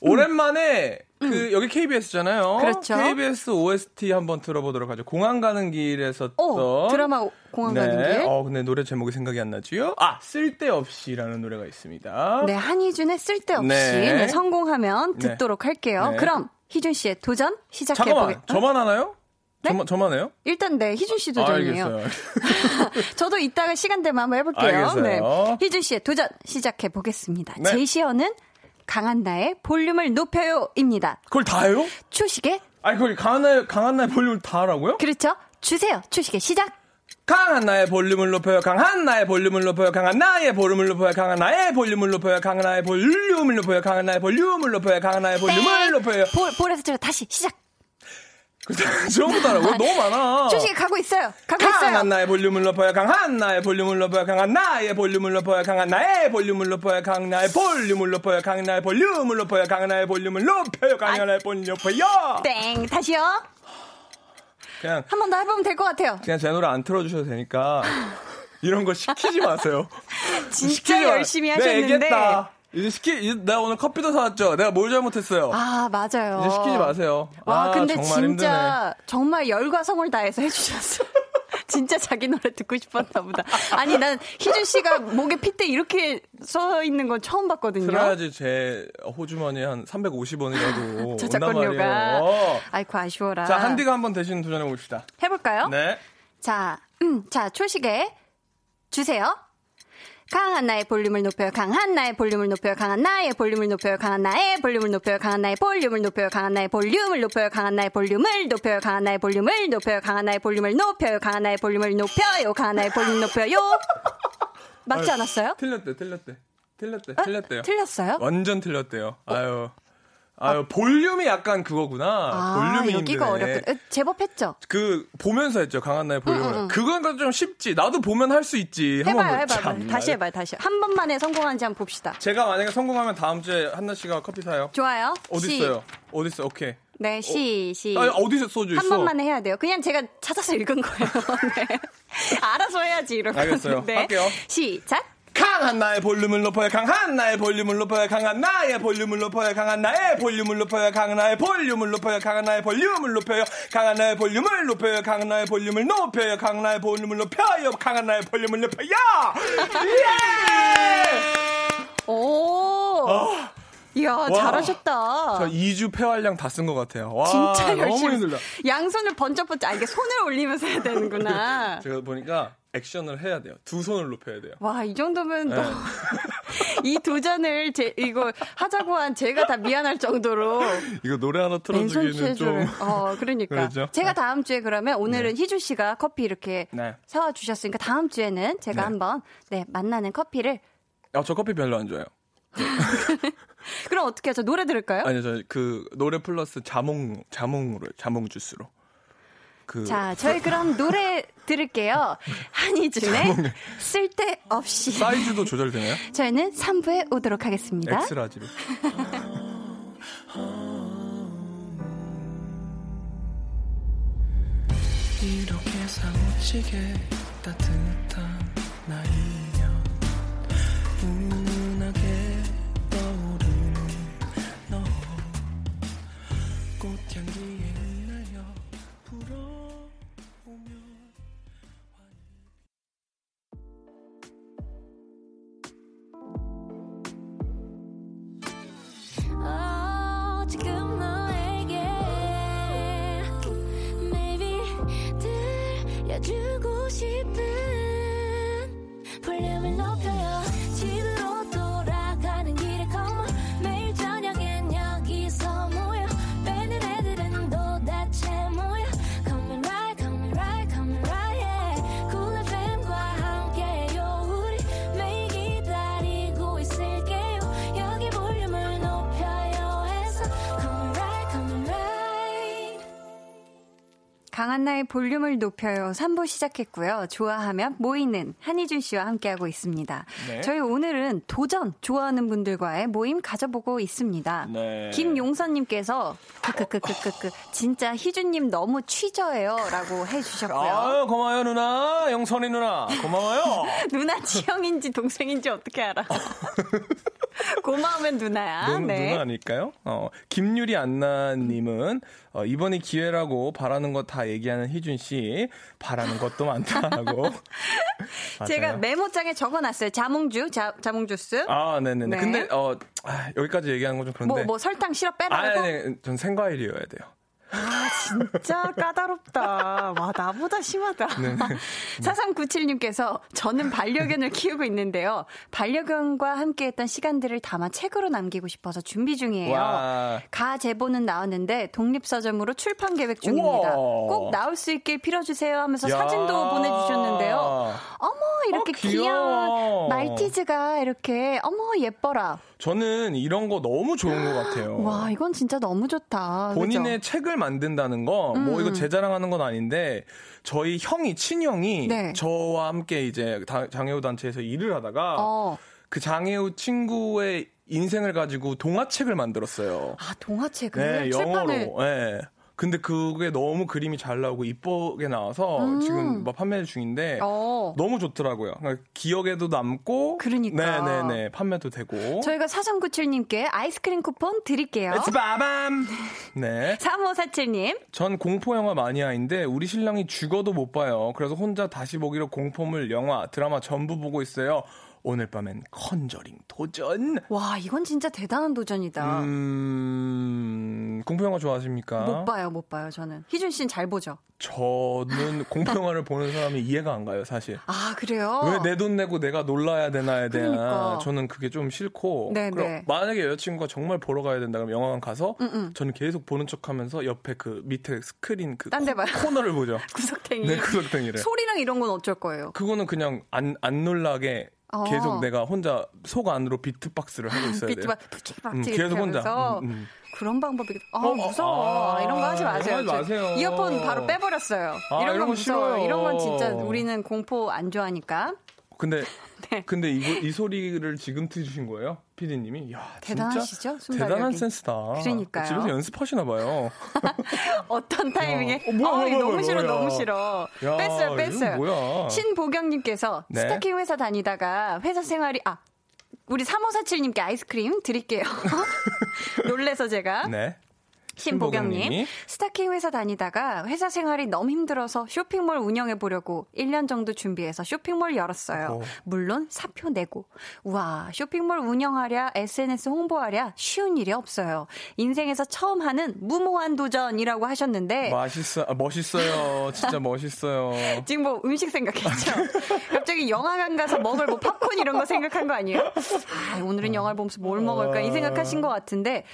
오랜만에 그 여기 KBS잖아요. 음. 그렇죠. KBS OST 한번 들어보도록 하죠. 공항 가는 길에서 오, 던 드라마 공항 가는 길. 어 근데 노래 제목이 생각이 안 나지요? 아 쓸데없이라는 노래가 있습니다. 네, 한희준의 쓸데없이 네. 네, 성공하면 네. 듣도록 할게요. 네. 그럼 희준 씨의 도전 시작해 보겠습니다. 저만 하나요? 네? 저만 저만 해요? 일단 네, 희준 씨 아, 도전이에요. 알겠어요. *laughs* 저도 이따가 시간 되면 한번 해볼게요. 알겠어요. 네. 희준 씨의 도전 시작해 보겠습니다. 네. 제시어는 강한 나의 볼륨을 높여요입니다. 그걸 다 해요? 초식에 아니 그걸 강한 나의 강한 나의 볼륨을 다 하라고요? 그렇죠. 주세요. 초식에 시작. 강한 나의 볼륨을 높여요. 강한 나의 볼륨을 높여요. 강한 나의 볼륨을 높여요. 강한 나의 볼륨을 높여요. 강한 나의 볼륨을 높여요. 강한 나의 볼륨을 높여요. 강한 나의 볼륨을 높여요. 볼, 볼에서 제가 다시 시작. 처음부터 하라고? 너무 많아. 초식에 가고 있어요. 가고 있어요. 강한 나의 볼륨을 높여요. 강한 나의 볼륨을 높여요. 강한 나의 볼륨을 높여요. 강한 나의 볼륨을 높여요. 강한 나의 볼륨을 높여요. 강한 나의 볼륨을 높여요. 강한 나의 볼륨을 높여요. 강한 나의 볼륨을 높여요. 땡. 다시요. 그냥 한 번 더 해보면 될 것 같아요. 그냥 제 노래 안 틀어주셔도 되니까 *laughs* 이런 거 시키지 마세요. 진짜 시키지 마- 열심히 하셨는데. 얘기했다. 이제 시키 이제 내가 오늘 커피도 사왔죠. 내가 뭘 잘못했어요. 아, 맞아요. 이제 시키지 마세요. 와, 아, 근데 정말 진짜 정말 열과 성을 다해서 해주셨어. *laughs* 진짜 자기 노래 듣고 싶었나 보다. 아니, 난 희준 씨가 목에 핏대 이렇게 써 있는 건 처음 봤거든요. 틀어야지 제 호주머니에 한 350원이라도 *laughs* 온단 저작권료가. 아이고, 아쉬워라. 자, 한디가 한번 대신 도전해 봅시다. 해볼까요? 네. 자, 음, 자, 초식에 주세요. 강한 나의 볼륨을 높여요. 강한 나의 볼륨을 높여요. 강한 나의 볼륨을 높여요. 강한 나의 볼륨을 높여요. 강한 나의 볼륨을 높여요. 강한 나의 볼륨을 높여요. 강한 나의 볼륨을 높여요. 강한 나의 볼륨을 높여요. 강한 나의 볼륨을 높여요. 강한 나의 볼륨을 높여요. 강한 나의 볼륨 높여요. 맞지 않았어요? 틀렸대, 틀렸대. 틀렸대, 어? 틀렸대요. 틀렸어요? 완전 틀렸대요. 아유. 아유, 볼륨이 약간 그거구나. 아, 볼륨이 여기가 힘드네. 어렵군. 에, 제법 했죠? 그 보면서 했죠 강한 나의 볼륨을. 응, 응, 응. 그건 좀 쉽지. 나도 보면 할 수 있지. 해봐요, 해봐요. 참나. 다시 해봐요, 다시. 한 번만에 성공하는지 한번 봅시다. 제가 만약에 성공하면 다음 주에 한나 씨가 커피 사요. 좋아요. 어디 시- 있어요? 어디 있어? 오케이. 네, 시, 시. 아니, 어디서 소주 있어? 한 번만에 해야 돼요. 그냥 제가 찾아서 읽은 거예요. *laughs* 네. 알아서 해야지, 이런 거. 알겠어요. 할게요. 시작. 강한 나의 볼륨을 높여요. 강한 나의 볼륨을 높여요. 강한 나의 볼륨을 높여요. 강한 나의 볼륨을 높여요. 강한 나의 볼륨을 높여요. 강한 나의 볼륨을 높여요. 강한 나의 볼륨을 높여요. 강한 나의 볼륨을 높여요. 강한 나의 볼륨을 높여요. 강한 나의 볼륨을 높여요. 예! 오. 이야, 잘하셨다. 저 2주 폐활량 다 쓴 것 같아요. 와, 진짜 너무 열심히. 힘들다. 양손을 번쩍번쩍, 아, 이게 손을 올리면서 해야 되는구나. 제가 보니까 액션을 해야 돼요. 두 손을 높여야 돼요. 와, 이 정도면 네. 너- *laughs* 이 도전을 제, 이거 하자고 한 제가 다 미안할 정도로 이거 노래 하나 틀어주기는 좀. 어, 그러니까. 그렇죠? 제가 다음 주에 그러면 오늘은 희주 씨가 커피 이렇게 네. 사와 주셨으니까 다음 주에는 제가 네. 한번 네, 만나는 커피를 아, 저 커피 별로 안 좋아해요. *laughs* 그럼 어떻게 하죠? 노래 들을까요? 아니요, 저 그 노래 플러스 자몽, 자몽으로, 자몽 주스로. 그. 자, 저희 그럼 노래 들을게요. 한희준의 쓸데없이. 사이즈도 조절되나요? *laughs* 저희는 3부에 오도록 하겠습니다. X-large로. 이렇게 사무치게 따뜻 들려 강한나의 볼륨을 높여요 3부 시작했고요. 좋아하면 모이는 한희준 씨와 함께하고 있습니다. 네. 저희 오늘은 도전 좋아하는 분들과의 모임 가져보고 있습니다. 네. 김용선님께서 크크크크크크 진짜 희준님 너무 취저예요라고 해주셨고요. 아유, 고마워요, 누나. 영선이 누나. 고마워요. *laughs* 누나 지형인지 동생인지 어떻게 알아? *laughs* 고마우면 누나야. 누, 네. 누나 아닐까요? 어, 김유리 안나님은, 어, 이번이 기회라고 바라는 거다 얘기하는 희준 씨, 바라는 것도 많다고. *laughs* 제가. 메모장에 적어놨어요. 자몽주, 자, 자몽주스. 아, 네네네. 네. 근데, 어, 아, 여기까지 얘기하는 건 좀 그런데. 뭐, 뭐 설탕 시럽 아, 빼라고? 네, 전 생과일이어야 돼요. 아, 진짜 까다롭다. 와, 나보다 심하다. 네. *laughs* 4397님께서 저는 반려견을 키우고 있는데요. 반려견과 함께 했던 시간들을 담아 책으로 남기고 싶어서 준비 중이에요. 와. 가 제보는 나왔는데 독립서점으로 출판 계획 중입니다. 우와. 꼭 나올 수 있게 빌어주세요 하면서 야. 사진도 보내주셨는데요. 어머, 이렇게 어. 귀여운 말티즈가 이렇게, 어머, 예뻐라. 저는 이런 거 너무 좋은 것 같아요. 와, 이건 진짜 너무 좋다. 본인의 그죠? 책을 만든다는 거, 뭐 이거 제 자랑하는 건 아닌데, 저희 형이, 친형이, 네. 저와 함께 이제 다- 장애우 단체에서 일을 하다가, 어. 그 장애우 친구의 인생을 가지고 동화책을 만들었어요. 아, 동화책을 네, 영어로. 네. 근데 그게 너무 그림이 잘 나오고 이쁘게 나와서 지금 막 판매 중인데 음. 어. 너무 좋더라고요. 그러니까 기억에도 남고 그러니까. 네네네 판매도 되고. 저희가 4397님께 아이스크림 쿠폰 드릴게요. 빠밤. 네. *laughs* 3547님. 전 공포 영화 마니아인데 우리 신랑이 죽어도 못 봐요. 그래서 혼자 다시 보기로 공포물 영화, 드라마 전부 보고 있어요. 오늘 밤엔 컨저링 도전. 와, 이건 진짜 대단한 도전이다. 음, 공포 영화 좋아하십니까? 못 봐요, 못 봐요, 저는. 희준 씨는 잘 보죠? 저는 *laughs* 공포 영화를 보는 사람이 이해가 안 가요, 사실. 아, 그래요? 왜 내 돈 내고 내가 놀라야 되나에 대한 그러니까. 저는 그게 좀 싫고 네, 그럼 네. 만약에 여자친구가 정말 보러 가야 된다 그러면 영화관 가서 저는 계속 보는 척 하면서 옆에 그 밑에 스크린 그 딴 데 봐요. 코, 너를 보죠. *laughs* 구석탱이. 네, 구석탱이를. 소리랑 이런 건 어쩔 거예요? 그거는 그냥 안, 안 놀라게 어. 계속 내가 혼자 속 안으로 비트박스를 하고 있어야 돼요. 비트박 푸치박치 음, 계속 혼자. 하면서 음, 음. 그런 방법이 아 어, 무서워 아, 이런 거 하지 마세요. 하지 마세요. 저 이어폰 바로 빼버렸어요. 아, 이런 거 무서워요. 싫어요. 이런 건 진짜 우리는 공포 안 좋아하니까 근데 *laughs* 네. 근데 이거 이 소리를 지금 들으신 거예요? 피디님이? 야, 대단하시죠? 순발력이. 대단한 센스다. 그러니까요. 집에서 연습하시나 봐요. *laughs* 어떤 타이밍에 어, 뭐야, 어, 뭐야, 너무 뭐야, 싫어. 너무 싫어 야, 뺐어요 뺐어요. 신보경님께서 네. 스타킹 회사 다니다가 회사 생활이 아 우리 3547님께 아이스크림 드릴게요. *laughs* 놀래서 제가 네. 신보경님. 스타킹 회사 다니다가 회사 생활이 너무 힘들어서 쇼핑몰 운영해 보려고 1년 정도 준비해서 쇼핑몰 열었어요. 오. 물론 사표 내고. 우와, 쇼핑몰 운영하랴, SNS 홍보하랴 쉬운 일이 없어요. 인생에서 처음 하는 무모한 도전이라고 하셨는데 맛있어, 아, 멋있어요. 진짜 멋있어요. *laughs* 지금 뭐 음식 생각했죠? *laughs* 갑자기 영화관 가서 먹을 뭐 팝콘 이런 거 생각한 거 아니에요? 아, 오늘은 영화를 보면서 뭘 먹을까 이 생각하신 것 같은데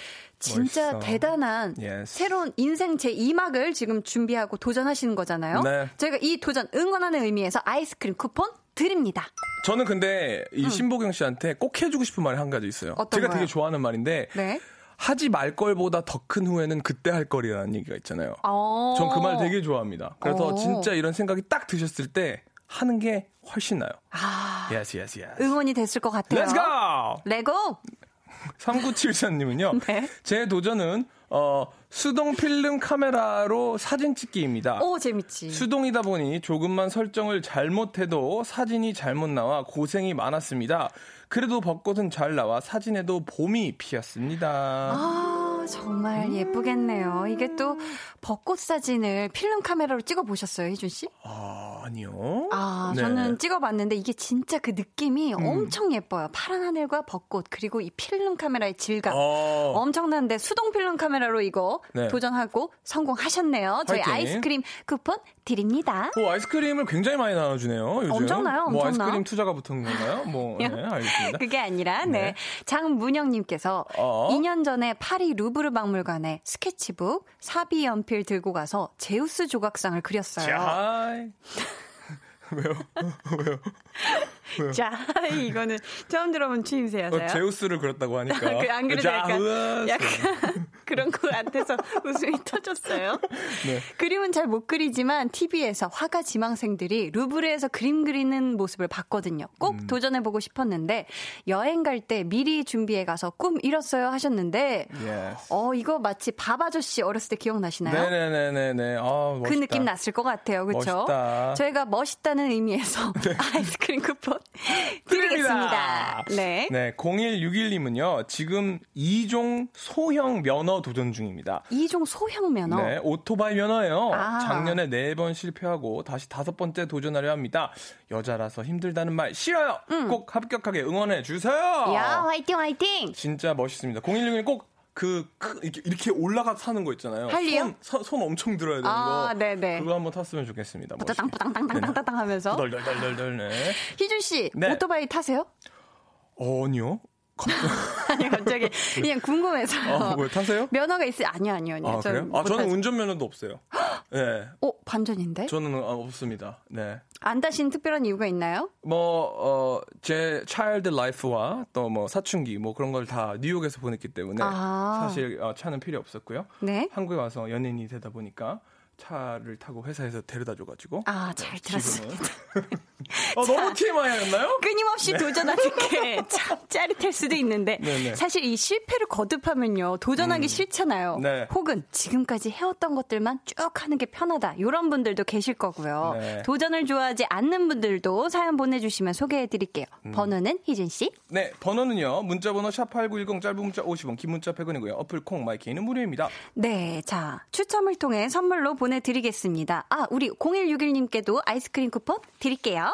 진짜 멋있어. 대단한 Yes. 새로운 인생 제 2막을 지금 준비하고 도전하시는 거잖아요. 네. 저희가 이 도전 응원하는 의미에서 아이스크림 쿠폰 드립니다. 저는 근데 이 신보경 씨한테 꼭 해주고 싶은 말이 한 가지 있어요. 음. 제가 거요? 되게 좋아하는 말인데 네. 하지 말 걸보다 더 큰 후회는 그때 할 거리라는 얘기가 있잖아요. 어. 전그 말 되게 좋아합니다. 그래서 어. 진짜 이런 생각이 딱 드셨을 때 하는 게 훨씬 나요. 아, Yes, yes, yes. 응원이 됐을 것 같아요. Let's go! 레고. 3974님은요. *laughs* 네. 제 도전은 어, 수동 필름 카메라로 사진 찍기입니다. 오, 재밌지. 수동이다 보니 조금만 설정을 잘못해도 사진이 잘못 나와 고생이 많았습니다. 그래도 벚꽃은 잘 나와 사진에도 봄이 피었습니다. 아, 정말 예쁘겠네요. 이게 또 벚꽃 사진을 필름 카메라로 찍어 보셨어요, 희준 씨? 아, 아니요. 아, 네. 음. 저는 찍어 봤는데 이게 진짜 그 느낌이 엄청 예뻐요. 파란 하늘과 벚꽃 그리고 이 필름 카메라의 질감. 어. 엄청난데 수동 필름 카메라로 이거 네. 도전하고 성공하셨네요. 저희 화이팅. 아이스크림 쿠폰 드립니다. 오, 아이스크림을 굉장히 많이 나눠 주네요. 요즘. 엄청나요, 뭐 엄청나. 아이스크림 투자가 붙은 건가요? 뭐, *laughs* 네, 알겠습니다. 그게 아니라, 네. 네. 장문영 님께서 어? 2년 전에 파리 루브 르 박물관에 스케치북, 사비 연필 들고 가서 제우스 조각상을 그렸어요. 자, *laughs* 왜요? *laughs* 왜요? 자, *laughs* 이거는 처음 들어본 추임새여서요. 어, 제우스를 그렸다고 하니까. *laughs* 그, 안 그래도 약간. 약간 *laughs* 그런 것 같아서 웃음이 터졌어요. 네. 그림은 잘 못 그리지만 TV에서 화가 지망생들이 루브르에서 그림 그리는 모습을 봤거든요. 꼭 음. 도전해보고 싶었는데 여행 갈 때 미리 준비해 가서 꿈 이뤘어요 하셨는데 Yes. 어 이거 마치 밥 아저씨 어렸을 때 기억나시나요? 네네네네네. 아. 그 느낌 났을 것 같아요. 그렇죠? 멋있다. 저희가 멋있다는 의미에서 아이스크림 쿠폰 *laughs* 드리겠습니다. 네. 네, 0161님은요, 지금 2종 소형 면허 도전 중입니다. 이종 소형 면허. 네, 오토바이 면허예요. 아. 작년에 4번 실패하고 다시 다섯 번째 도전하려 합니다. 여자라서 힘들다는 말 싫어요. 꼭 합격하게 응원해 주세요. 음. 야, 화이팅, 화이팅! 진짜 멋있습니다. 0161님 꼭 그, 크- 이렇게, 올라가 타는 거 있잖아요. 할리요? 손, 손, 손 엄청 들어야 되는 아, 거. 네네. 그거 한번 탔으면 좋겠습니다. 뿌따땅, 멋있게. 뿌땅땅땅땅땅 하면서. 덜덜덜덜덜, 네. 희준 씨, 네. 오토바이 타세요? 어, 아니요. *laughs* 아니, 갑자기. 그냥 궁금해서. 아, 뭐 타세요? 면허가 있어요? 아니요, 아니요, 아니요. 아, 그래요? 아, 못 저는 타죠. 운전 면허도 없어요. 네. *gasps* 어, 반전인데? 저는 아, 없습니다. 네. 안 타신 특별한 이유가 있나요? 뭐, 어, 제 차일드 라이프와 또 뭐 사춘기 뭐 그런 걸 다 뉴욕에서 보냈기 때문에 아. 사실 어, 차는 필요 없었고요. 네. 한국에 와서 연예인이 되다 보니까 차를 타고 회사에서 데려다 줘가지고. 아, 잘 들었습니다. *laughs* 어, 너무 TMI였나요? 끊임없이 도전하는 게 *laughs* 참 짜릿할 수도 있는데 네. 네네. 사실 이 실패를 거듭하면요 도전하기 싫잖아요. 네. 혹은 지금까지 해왔던 것들만 쭉 하는 게 편하다 이런 분들도 계실 거고요. 네. 도전을 좋아하지 않는 분들도 사연 보내주시면 소개해드릴게요. 음. 번호는 희준 씨. 네, 번호는요. 문자번호 샵 8910 짧은 문자 50원, 긴 문자 100원이고요. 어플 콩 마이케이는 무료입니다. 네, 자 추첨을 통해 선물로 보내드리겠습니다. 아 우리 0161님께도 아이스크림 쿠폰 드릴게요.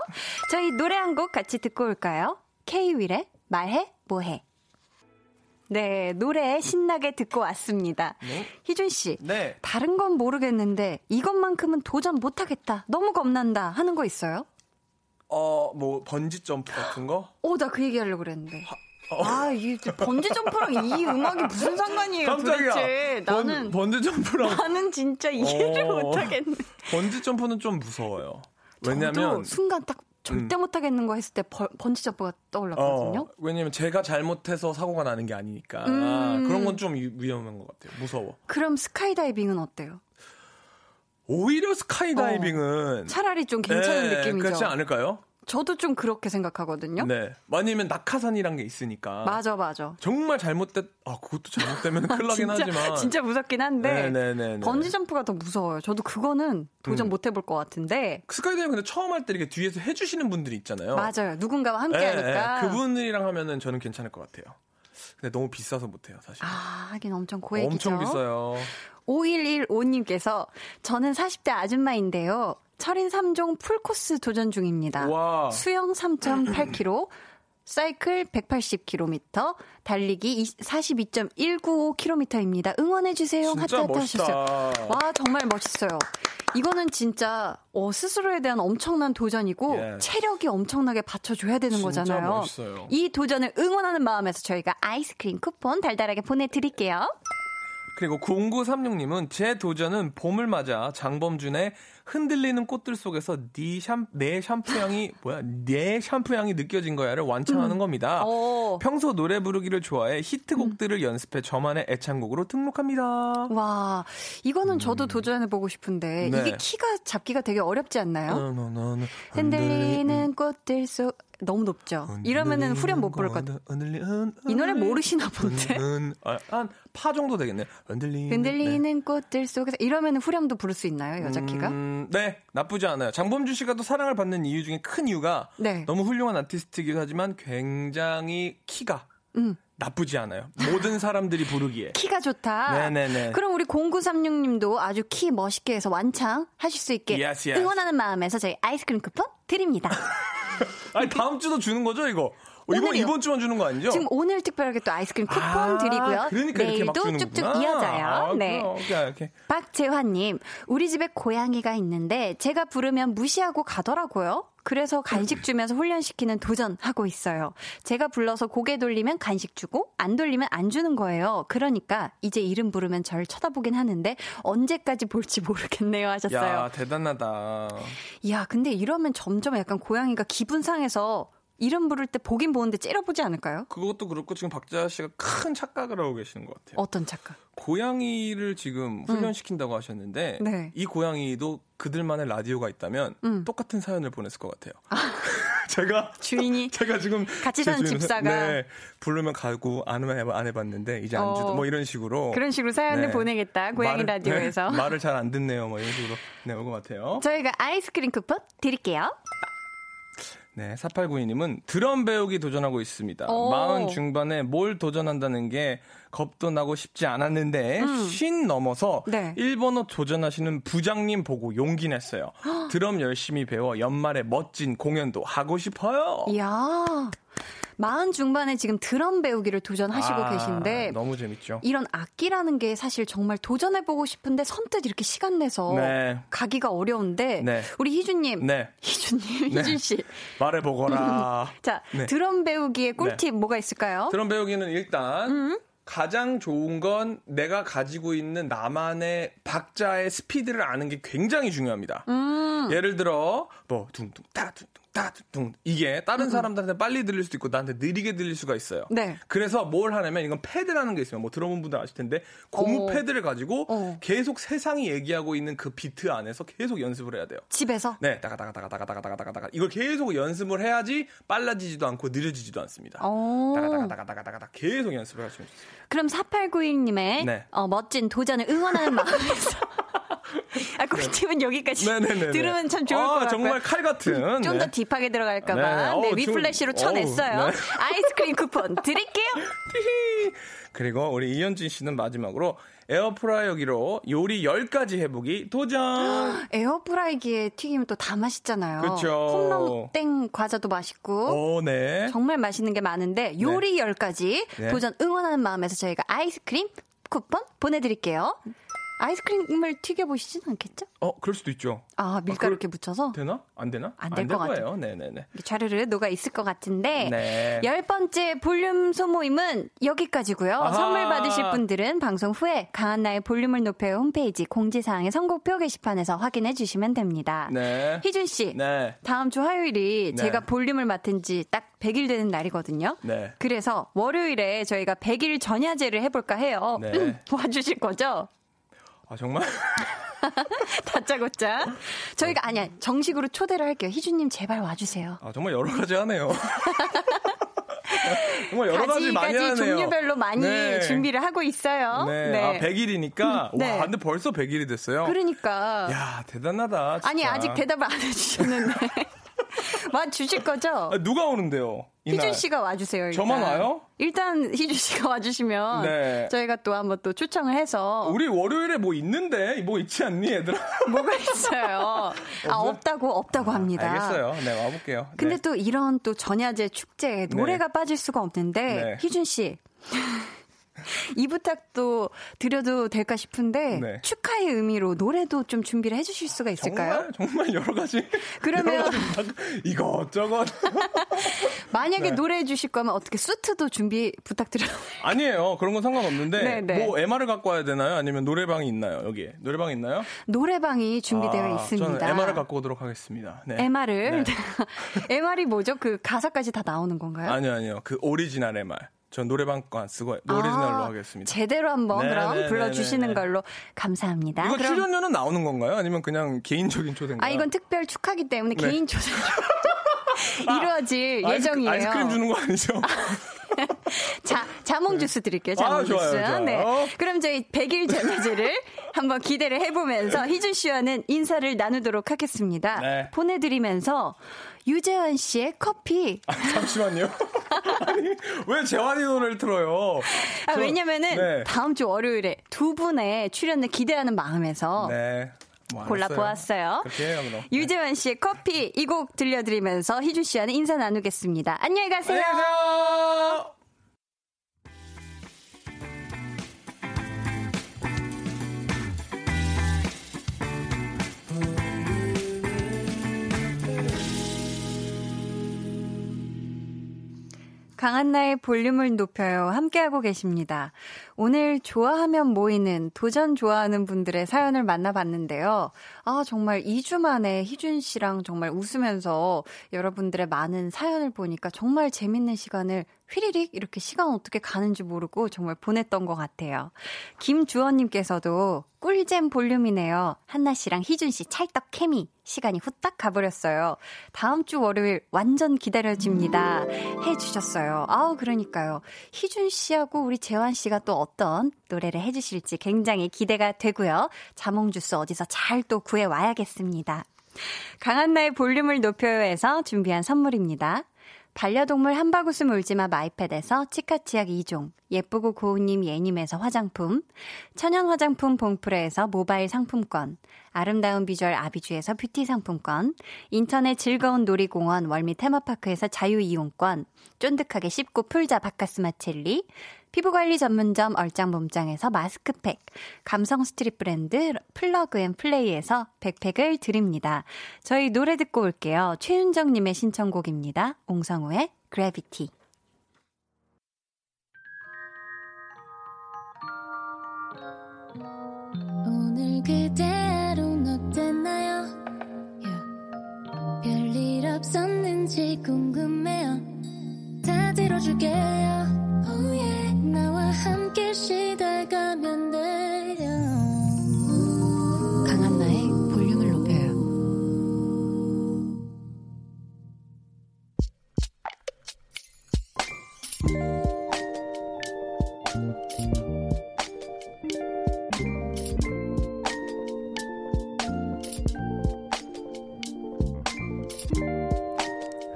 저희 노래 한 곡 같이 듣고 올까요? K-윌의 말해 뭐해. 네, 노래 신나게 듣고 왔습니다. 희준 씨, 네. 다른 건 모르겠는데 이것만큼은 도전 못 하겠다, 너무 겁난다 하는 거 있어요? 어, 뭐 번지 점프 같은 거? 오, 나 그 얘기 하려고 그랬는데. 아, 이 번지 점프랑 이 음악이 무슨 상관이에요, 도대체? 번, 나는 번지 점프랑 나는 진짜 이해를 어. 못 하겠네. 번지 점프는 좀 무서워요. 왜냐면 순간 딱 절대 못하겠는 거 했을 때 벌- 번지 점프가 떠올랐거든요. 어, 왜냐면 제가 잘못해서 사고가 나는 게 아니니까 음. 그런 건 좀 위험한 것 같아요. 무서워. 그럼 스카이다이빙은 어때요? 오히려 스카이다이빙은 차라리 좀 괜찮은 네, 느낌이죠. 그렇지 않을까요? 저도 좀 그렇게 생각하거든요. 네. 아니면 낙하산이란 게 있으니까. 맞아, 맞아. 정말 잘못됐, 아, 그것도 잘못되면 큰일 나긴 *laughs* 진짜, 하지만. 진짜 무섭긴 한데 네네네네. 번지 점프가 더 무서워요. 저도 그거는 도전 못 해볼 것 같은데 스카이다이빙 근데 처음 할 때 이렇게 뒤에서 해주시는 분들이 있잖아요. 맞아요. 누군가와 함께 네, 하니까 네. 그분들이랑 하면은 저는 괜찮을 것 같아요. 근데 너무 비싸서 못해요, 사실. 아 하긴 엄청 고액이죠. 엄청 비싸요. 5115님께서 저는 40대 아줌마인데요. 철인 3종 풀코스 도전 중입니다. 와. 수영 3.8km, 사이클 180km, 달리기 42.195km입니다. 응원해주세요. 하트 하트. 하셨어요. 와, 정말 멋있어요. 이거는 진짜 어, 스스로에 대한 엄청난 도전이고 예. 체력이 엄청나게 받쳐줘야 되는 거잖아요. 멋있어요. 이 도전을 응원하는 마음에서 저희가 아이스크림 쿠폰 달달하게 보내드릴게요. 그리고 0936님은 제 도전은 봄을 맞아 장범준의 흔들리는 꽃들 속에서 네 샴, 내 샴푸 향이 *laughs* 뭐야? 내 샴푸 향이 느껴진 거야를 완창하는 겁니다. 오. 평소 노래 부르기를 좋아해 히트곡들을 연습해 저만의 애창곡으로 등록합니다. 와, 이거는 저도 도전해보고 싶은데, 음. 네. 이게 키가 잡기가 되게 어렵지 않나요? 너, 너, 너, 너, 흔들리는 꽃들 속, 너무 높죠? 이러면은 후렴 못 부를 것 같아요. 이 노래 모르시나 본데? 아, 한파 정도 되겠네. 흔들리는 흔들리는 꽃들 속에서, 이러면은 후렴도 부를 수 있나요, 여자 키가? 음, 네, 나쁘지 않아요. 장범준 씨가 또 사랑을 받는 이유 중에 큰 이유가 네. 너무 훌륭한 아티스트이기도 하지만 굉장히 키가 음. 나쁘지 않아요. 모든 사람들이 부르기에. *laughs* 키가 좋다. 네네네. 그럼 우리 0936님도 아주 키 멋있게 해서 완창 하실 수 있게 Yes, yes. 응원하는 마음에서 저희 아이스크림 쿠폰 드립니다. *laughs* *laughs* 아니 다음 주도 주는 거죠 이거? 어, 이번 오늘이요. 이번 주만 주는 거 아니죠? 지금 오늘 특별하게 또 아이스크림 쿠폰 아, 드리고요. 그러니까 이렇게 막 내일도. 쭉쭉 이어져요. 아, 네. 오케이, 오케이. 박재환님, 우리 집에 고양이가 있는데 제가 부르면 무시하고 가더라고요. 그래서 간식 주면서 훈련시키는 도전 하고 있어요. 제가 불러서 고개 돌리면 간식 주고 안 돌리면 안 주는 거예요. 그러니까 이제 이름 부르면 절 쳐다보긴 하는데 언제까지 볼지 모르겠네요 하셨어요. 야 대단하다. 이야, 근데 이러면 점점 약간 고양이가 기분 상해서 이름 부를 때 보긴 보는데 째려보지 않을까요? 그것도 그렇고 지금 박자 씨가 큰 착각을 하고 계시는 것 같아요. 어떤 착각? 고양이를 지금 훈련시킨다고 하셨는데 네. 이 고양이도 그들만의 라디오가 있다면 음. 똑같은 사연을 보냈을 것 같아요. *laughs* 제가 주인이 *laughs* 제가 지금 같이 제 사는 집사가. 네, 부르면 가고 안, 해봐, 안 해봤는데 이제 안 어. 주도 뭐 이런 식으로 그런 식으로 사연을 네. 보내겠다. 고양이 말을- 라디오에서. 네, 말을 잘 안 듣네요. 뭐 이런 식으로 네, 올 것 같아요. 저희가 아이스크림 쿠폰 드릴게요. 네, 4892님은 드럼 배우기 도전하고 있습니다. 오. 마흔 중반에 뭘 도전한다는 게 겁도 나고 싶지 않았는데 쉰 넘어서 음. 네. 일본어 도전하시는 부장님 보고 용기 냈어요. *gasps* 드럼 열심히 배워 연말에 멋진 공연도 하고 싶어요. 이야. 마흔 중반에 지금 드럼 배우기를 도전하시고 아, 계신데 너무 재밌죠. 이런 악기라는 게 사실 정말 도전해 보고 싶은데 선뜻 이렇게 시간 내서 네. 가기가 어려운데 네. 우리 희준님, 네. 희준님, 네. 희준 씨, 말해 보거라. *laughs* 자 네. 드럼 배우기의 꿀팁 뭐가 있을까요? 드럼 배우기는 일단 음. 가장 좋은 건 내가 가지고 있는 나만의 박자의 스피드를 아는 게 굉장히 중요합니다. 음. 예를 들어 뭐 둥둥 따 둥둥 따 둥둥 이게 다른 사람들한테 빨리 들릴 수도 있고 나한테 느리게 들릴 수가 있어요. 음. 네. 그래서 뭘 하냐면 이건 패드라는 게 있어요. 뭐 들어본 분들 아실 텐데 고무 어. 패드를 가지고 어. 계속 세상이 얘기하고 있는 그 비트 안에서 계속 연습을 해야 돼요. 집에서 네, 따가 따가 따가 따가 따가 따가 따가 이걸 계속 연습을 해야지 빨라지지도 않고 느려지지도 않습니다. 어. 따가 따가 따가 따가 따가 계속 연습을 하시면 좋습니다. 그럼 4891님의 네. 어, 멋진 도전을 응원하는 마음에서 *laughs* 아, 꿀팁은 여기까지 네네네네. 들으면 참 좋을 아, 것 같고요. 정말 칼 같은. 좀더 네. 딥하게 들어갈까봐 네, 네, 좀- 쳐냈어요. 네. *laughs* 아이스크림 쿠폰 드릴게요. *laughs* 그리고 우리 이현진 씨는 마지막으로 에어프라이어기로 요리 10가지 해보기 도전. *gasps* 에어프라이기에 튀기면 또 다 맛있잖아요. 그쵸. 홈런땡 과자도 맛있고 오, 네. 정말 맛있는 게 많은데 요리 10가지 네. 도전 응원하는 마음에서 저희가 아이스크림 쿠폰 보내드릴게요. 아이스크림을 튀겨 보시진 않겠죠? 어, 그럴 수도 있죠. 아 밀가루 그럴- 이렇게 묻혀서 되나? 안 되나? 안 될 거예요. 네 네네. 이렇게 좌르르 녹아 있을 것 같은데 네. 열 번째 볼륨 소모임은 여기까지고요. 아하. 선물 받으실 분들은 방송 후에 강한나의 볼륨을 높여 홈페이지 공지사항의 선곡표 게시판에서 확인해 주시면 됩니다. 네. 희준 씨, 네. 다음 주 화요일이 네. 제가 볼륨을 맡은 지 딱 100일 되는 날이거든요. 네. 그래서 월요일에 저희가 100일 전야제를 해 볼까 해요. 네. 음, 와주실 거죠? 아, 정말? *laughs* 다짜고짜. 저희가 아니야 정식으로 초대를 할게요. 희준님 제발 와주세요. 아, 정말 여러 가지 하네요. *laughs* 정말 여러 가지 많이 하네요. 가지 종류별로 많이 네. 준비를 하고 있어요. 네. 아, 100일이니까. 네. 와, 근데 벌써 100일이 됐어요. 그러니까. 야, 대단하다. 진짜. 아니 아직 대답을 안 해주셨는데 *laughs* *laughs* 와 주실 거죠? 아, 누가 오는데요? 이날? 희준 씨가 와주세요. 일단. 저만 와요? 일단 희준 씨가 와주시면 네. 저희가 또 한번 또 초청을 해서 우리 월요일에 뭐 있는데? 뭐 있지 않니, 얘들아? *laughs* 뭐가 있어요. 아 없다고 없다고 합니다. 알겠어요. 네, 와볼게요. 근데 네. 또 이런 또 전야제 축제에 노래가 빠질 수가 없는데 네. 희준 씨 이 부탁도 드려도 될까 싶은데 네. 축하의 의미로 노래도 좀 준비를 해주실 수가 있을까요? 정말 정말 여러 가지 그러면- 여러 가지 이것저것 *laughs* 만약에 네. 노래해 주실 거면 어떻게 수트도 준비 부탁드려요? 아니에요 그런 건 상관없는데 네, 네. 뭐 MR을 갖고 와야 되나요 아니면 노래방이 있나요 여기에 노래방 있나요 노래방이 준비되어 아, 있습니다. 저는 MR을 갖고 오도록 하겠습니다 네. MR을 네. *laughs* MR이 뭐죠? 그 가사까지 다 나오는 건가요? 아니요 아니요 그 오리지널 MR 전 노래방 거 안 쓰고 오리지널로 아, 하겠습니다 제대로 한번 네, 그럼 네, 네, 불러주시는 네, 네. 걸로 감사합니다. 이거 그럼- 출연료는 나오는 건가요 아니면 그냥 개인적인 초대인가요 아 이건 특별 축하기 때문에 네. 개인 조사로 *laughs* 이루어질 아이스- 예정이에요. 아이스크림 주는 거 아니죠 *laughs* 자, 자몽 주스 드릴게요. 아, 자몽 좋아요, 주스. 좋아요. 네. 그럼 저희 100일 젤리즈를 *laughs* 한번 기대를 해보면서 희준 씨와는 인사를 나누도록 하겠습니다. 네. 보내드리면서 유재환 씨의 커피. 아, 잠시만요 *laughs* 아니 왜 재환이 노래를 틀어요 아, 저- 왜냐면은 네. 다음 주 월요일에 두 분의 출연을 기대하는 마음에서 네. 뭐 골라 알았어요. 보았어요. 그렇게 해요, 그럼. 유재환 씨의 커피 이 곡 들려드리면서 희준 씨와는 인사 나누겠습니다. 안녕히 가세요. 안녕히 계세요. 강한나의 볼륨을 높여요. 함께하고 계십니다. 오늘 좋아하면 모이는 도전 좋아하는 분들의 사연을 만나봤는데요. 아, 정말 2주 만에 희준 씨랑 정말 웃으면서 여러분들의 많은 사연을 보니까 정말 재밌는 시간을 휘리릭 이렇게 시간 어떻게 가는지 모르고 정말 보냈던 것 같아요. 김주원님께서도 꿀잼 볼륨이네요. 한나 씨랑 희준 씨 찰떡 케미. 시간이 후딱 가버렸어요. 다음 주 월요일 완전 기다려집니다. 해주셨어요. 아우, 그러니까요. 희준 씨하고 우리 재환 씨가 또 어떤 노래를 해주실지 굉장히 기대가 되고요. 자몽주스 어디서 잘 또 구해와야겠습니다. 강한나의 볼륨을 높여요에서 준비한 선물입니다. 반려동물 한바구음 울지마 마이패드에서 치카치약 2종, 예쁘고 고운님 예님에서 화장품, 천연 화장품 봉프레에서 모바일 상품권, 아름다운 비주얼 아비주에서 뷰티 상품권, 인터넷 즐거운 놀이공원 월미 테마파크에서 자유이용권, 쫀득하게 씹고 풀자 박카스맛 젤리, 피부관리 전문점 얼짱몸짱에서 마스크팩, 감성 스트릿 브랜드 플러그앤플레이에서 백팩을 드립니다. 저희 노래 듣고 올게요. 최윤정님의 신청곡입니다. 옹성우의 Gravity. 오늘 그대로는 어땠나요? Yeah. 별일 없었는지 궁금해요. 다 들어줄게요. Oh yeah. 나와 함께 시달가면 돼요. 강한나의 볼륨을 높여요.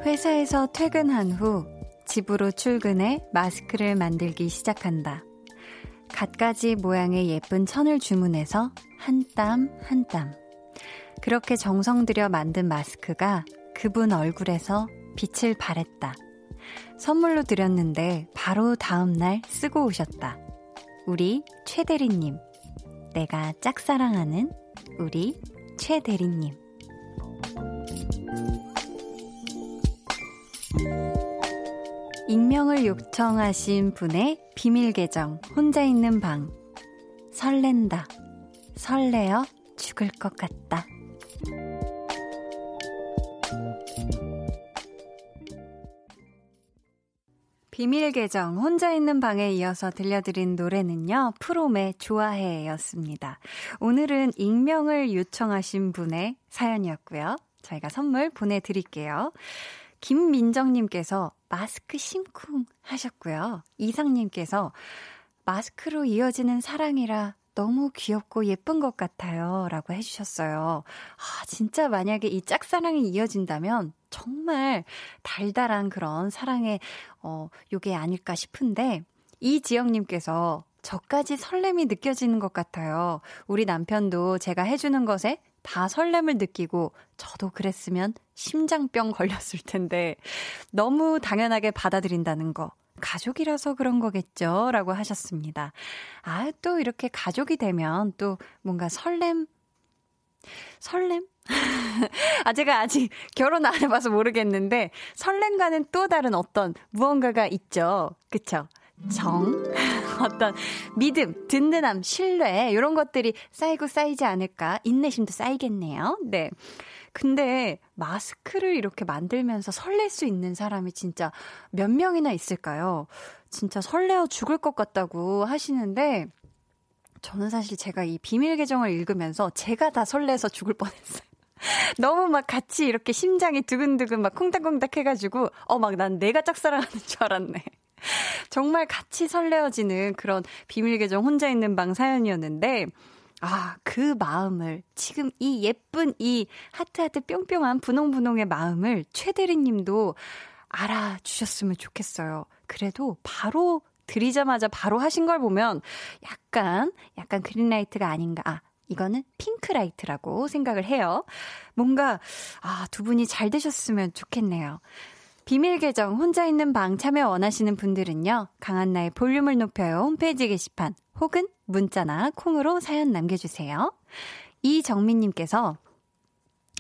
회사에서 퇴근한 후 집으로 출근해 마스크를 만들기 시작한다. 갖가지 모양의 예쁜 천을 주문해서 한 땀 한 땀. 그렇게 정성 들여 만든 마스크가 그분 얼굴에서 빛을 발했다. 선물로 드렸는데 바로 다음날 쓰고 오셨다. 우리 최대리님. 내가 짝사랑하는 우리 최대리님. 익명을 요청하신 분의 비밀 계정, 혼자 있는 방. 설렌다. 설레어 죽을 것 같다. 비밀 계정, 혼자 있는 방에 이어서 들려드린 노래는요, 프롬의 좋아해 였습니다. 오늘은 익명을 요청하신 분의 사연이었고요. 저희가 선물 보내드릴게요. 김민정님께서 마스크 심쿵 하셨고요. 이상님께서 마스크로 이어지는 사랑이라 너무 귀엽고 예쁜 것 같아요. 라고 해주셨어요. 아, 진짜 만약에 이 짝사랑이 이어진다면 정말 달달한 그런 사랑의, 어, 요게 아닐까 싶은데, 이지영님께서 저까지 설렘이 느껴지는 것 같아요. 우리 남편도 제가 해주는 것에 다 설렘을 느끼고 저도 그랬으면 심장병 걸렸을 텐데 너무 당연하게 받아들인다는 거 가족이라서 그런 거겠죠? 라고 하셨습니다. 아, 또 이렇게 가족이 되면 또 뭔가 설렘? 설렘? *laughs* 아, 제가 아직 결혼 안 해봐서 모르겠는데, 설렘과는 또 다른 어떤 무언가가 있죠. 그쵸? 정, *laughs* 어떤 믿음, 든든함, 신뢰, 이런 것들이 쌓이고 쌓이지 않을까. 인내심도 쌓이겠네요. 네. 근데 마스크를 이렇게 만들면서 설렐 수 있는 사람이 진짜 몇 명이나 있을까요? 진짜 설레어 죽을 것 같다고 하시는데, 저는 사실 제가 이 비밀 계정을 읽으면서 제가 다 설레서 죽을 뻔했어요. *laughs* 너무 막 같이 이렇게 심장이 두근두근 막 콩닥콩닥 해가지고, 어, 막 난 내가 짝사랑하는 줄 알았네. *laughs* 정말 같이 설레어지는 그런 비밀 계정 혼자 있는 방 사연이었는데, 아, 그 마음을, 지금 이 예쁜 이 하트하트 뿅뿅한 분홍분홍의 마음을 최대리 님도 알아주셨으면 좋겠어요. 그래도 바로 드리자마자 바로 하신 걸 보면 약간, 약간 그린라이트가 아닌가. 아, 이거는 핑크라이트라고 생각을 해요. 뭔가, 아, 두 분이 잘 되셨으면 좋겠네요. 비밀 계정 혼자 있는 방 참여 원하시는 분들은요. 강한나의 볼륨을 높여요 홈페이지 게시판 혹은 문자나 콩으로 사연 남겨주세요. 이정민님께서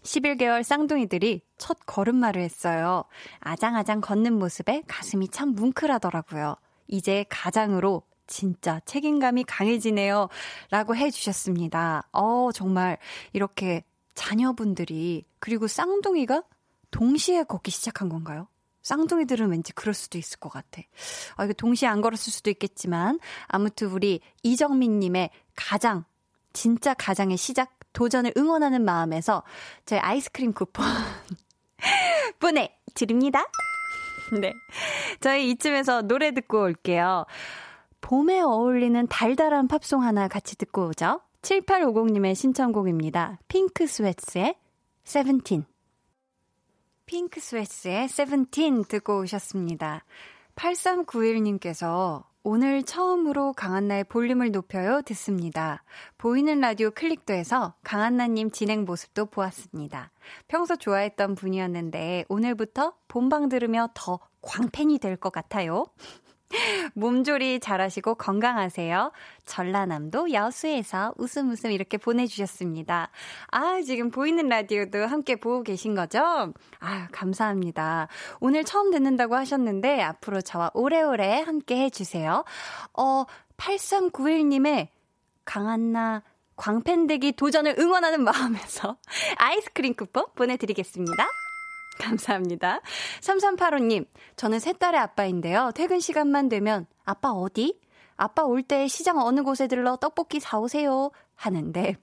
11개월 쌍둥이들이 첫 걸음마를 했어요. 아장아장 걷는 모습에 가슴이 참 뭉클하더라고요. 이제 가장으로 진짜 책임감이 강해지네요. 라고 해주셨습니다. 어, 정말 이렇게 자녀분들이, 그리고 쌍둥이가 동시에 걷기 시작한 건가요? 쌍둥이들은 왠지 그럴 수도 있을 것 같아. 아, 이거 동시에 안 걸었을 수도 있겠지만, 아무튼 우리 이정민님의 가장, 진짜 가장의 시작, 도전을 응원하는 마음에서 저희 아이스크림 쿠폰 *laughs* 보내드립니다. *laughs* 네. 저희 이쯤에서 노래 듣고 올게요. 봄에 어울리는 달달한 팝송 하나 같이 듣고 오죠. 7850님의 신청곡입니다. 핑크 스웨츠의 세븐틴. 핑크 스웨츠의 세븐틴 듣고 오셨습니다. 8391님께서 오늘 처음으로 강한나의 볼륨을 높여요 듣습니다. 보이는 라디오 클릭도 해서 강한나님 진행 모습도 보았습니다. 평소 좋아했던 분이었는데 오늘부터 본방 들으며 더 광팬이 될 것 같아요. *laughs* 몸조리 잘하시고 건강하세요. 전라남도 여수에서 웃음 웃음 이렇게 보내주셨습니다. 아, 지금 보이는 라디오도 함께 보고 계신 거죠? 아, 감사합니다. 오늘 처음 듣는다고 하셨는데 앞으로 저와 오래오래 함께 해주세요. 어, 8391님의 강한나 광팬되기 도전을 응원하는 마음에서 *laughs* 아이스크림 쿠폰 보내드리겠습니다. *laughs* 감사합니다. 3385님, 저는 세 딸의 아빠인데요. 퇴근 시간만 되면, 아빠 어디? 아빠 올 때 시장 어느 곳에 들러 떡볶이 사오세요. 하는데,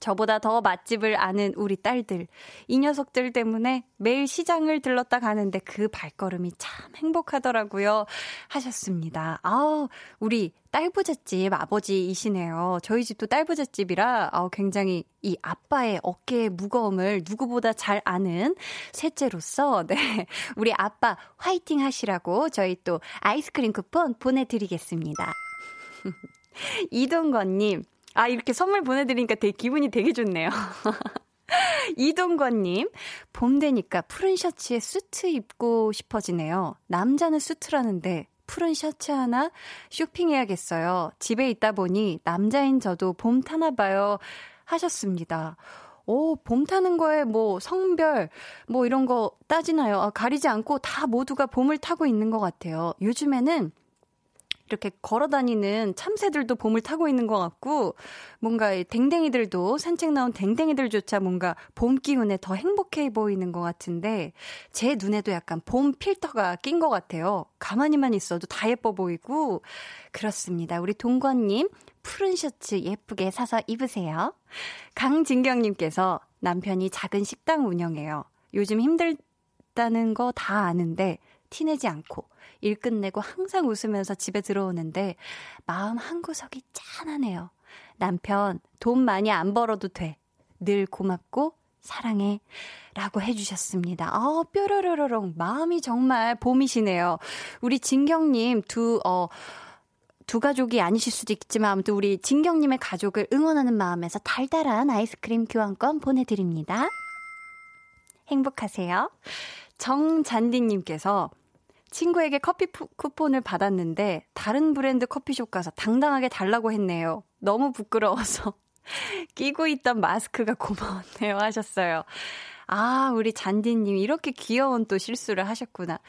저보다 더 맛집을 아는 우리 딸들. 이 녀석들 때문에 매일 시장을 들렀다 가는데 그 발걸음이 참 행복하더라고요. 하셨습니다. 아우, 우리 딸부잣집 아버지이시네요. 저희 집도 딸부잣집이라 아우, 굉장히 이 아빠의 어깨의 무거움을 누구보다 잘 아는 셋째로서, 네. 우리 아빠 화이팅 하시라고 저희 또 아이스크림 쿠폰 보내드리겠습니다. *laughs* 이동건님, 아, 이렇게 선물 보내드리니까 되게 기분이 되게 좋네요. *laughs* 이동건님, 봄 되니까 푸른 셔츠에 수트 입고 싶어지네요. 남자는 수트라는데 푸른 셔츠 하나 쇼핑해야겠어요. 집에 있다 보니 남자인 저도 봄 타나 봐요. 하셨습니다. 오, 봄 타는 거에 뭐 성별, 뭐 이런 거 따지나요? 아, 가리지 않고 다 모두가 봄을 타고 있는 것 같아요. 요즘에는 이렇게 걸어 다니는 참새들도 봄을 타고 있는 것 같고, 뭔가 댕댕이들도 산책 나온 댕댕이들조차 뭔가 봄 기운에 더 행복해 보이는 것 같은데, 제 눈에도 약간 봄 필터가 낀 것 같아요. 가만히만 있어도 다 예뻐 보이고, 그렇습니다. 우리 동건님, 푸른 셔츠 예쁘게 사서 입으세요. 강진경님께서 남편이 작은 식당 운영해요. 요즘 힘들다는 거 다 아는데, 티내지 않고, 일 끝내고 항상 웃으면서 집에 들어오는데 마음 한구석이 짠하네요. 남편 돈 많이 안 벌어도 돼. 늘 고맙고 사랑해. 라고 해주셨습니다. 아, 뾰로로로롱. 마음이 정말 봄이시네요. 우리 진경님 두, 어, 두 가족이 아니실 수도 있지만 아무튼 우리 진경님의 가족을 응원하는 마음에서 달달한 아이스크림 교환권 보내드립니다. 행복하세요. 정잔디님께서 친구에게 커피 푸- 쿠폰을 받았는데 다른 브랜드 커피숍 가서 당당하게 달라고 했네요. 너무 부끄러워서 *laughs* 끼고 있던 마스크가 고마웠네요 하셨어요. 아, 우리 잔디님 이렇게 귀여운 또 실수를 하셨구나.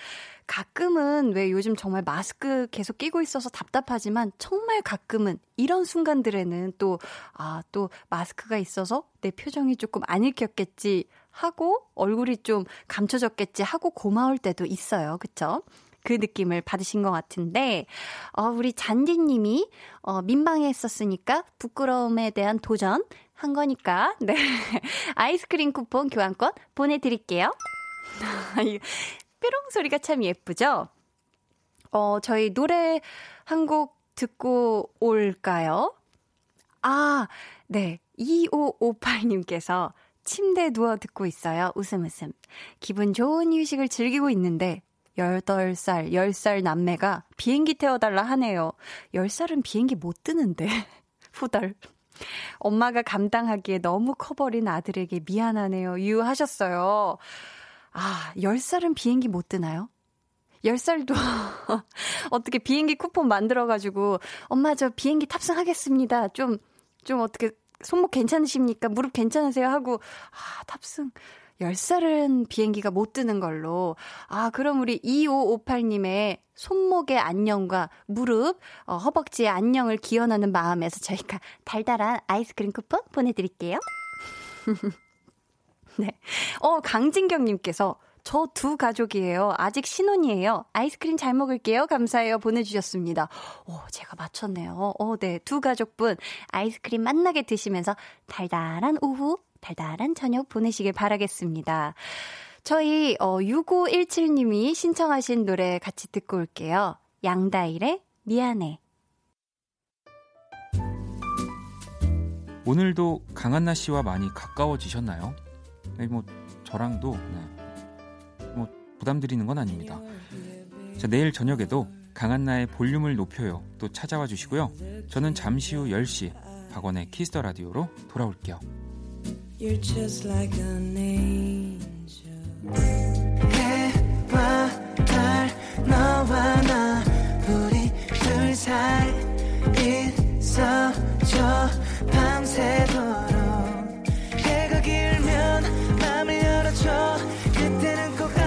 가끔은 왜 요즘 정말 마스크 계속 끼고 있어서 답답하지만 정말 가끔은 이런 순간들에는 또, 아, 또 마스크가 있어서 내 표정이 조금 안 읽혔겠지 하고 얼굴이 좀 감춰졌겠지 하고 고마울 때도 있어요. 그쵸? 그 느낌을 받으신 것 같은데, 어, 우리 잔디님이, 어, 민망했었으니까 부끄러움에 대한 도전 한 거니까, 네. *laughs* 아이스크림 쿠폰 교환권 보내드릴게요. *laughs* 이 뾰롱 소리가 참 예쁘죠? 어, 저희 노래 한 곡 듣고 올까요? 아, 네. 2558님께서 침대에 누워 듣고 있어요. 웃음 웃음. 기분 좋은 휴식을 즐기고 있는데 18살, 10살 남매가 비행기 태워달라 하네요. 10살은 비행기 못 뜨는데. *laughs* 후덜. 엄마가 감당하기에 너무 커버린 아들에게 미안하네요. 유하셨어요. 아, 10살은 비행기 못 뜨나요? 10살도 *laughs* 어떻게 비행기 쿠폰 만들어가지고 엄마 저 비행기 탑승하겠습니다. 좀, 좀 어떻게 손목 괜찮으십니까? 무릎 괜찮으세요? 하고, 아, 탑승. 10살은 비행기가 못 뜨는 걸로. 아, 그럼 우리 2558님의 손목의 안녕과 무릎, 어, 허벅지의 안녕을 기원하는 마음에서 저희가 달달한 아이스크림 쿠폰 보내드릴게요. *laughs* 네. 어, 강진경님께서 저 두 가족이에요. 아직 신혼이에요. 아이스크림 잘 먹을게요. 감사해요. 보내주셨습니다. 오, 제가 맞췄네요. 어, 네. 두 가족분 아이스크림 맛나게 드시면서 달달한 오후, 달달한 저녁 보내시길 바라겠습니다. 저희, 어, 6517님이 신청하신 노래 같이 듣고 올게요. 양다일의 미안해. 오늘도 강한나 씨와 많이 가까워지셨나요? 네, 뭐 저랑도 네. 뭐 부담드리는 건 아닙니다. 자, 내일 저녁에도 강한나의 볼륨을 높여요. 또 찾아와 주시고요. 저는 잠시 후 10시 박원의 키스 더 라디오로 돌아올게요. 밤새도록 해가 길면 맘을 열어줘 그때는 꼭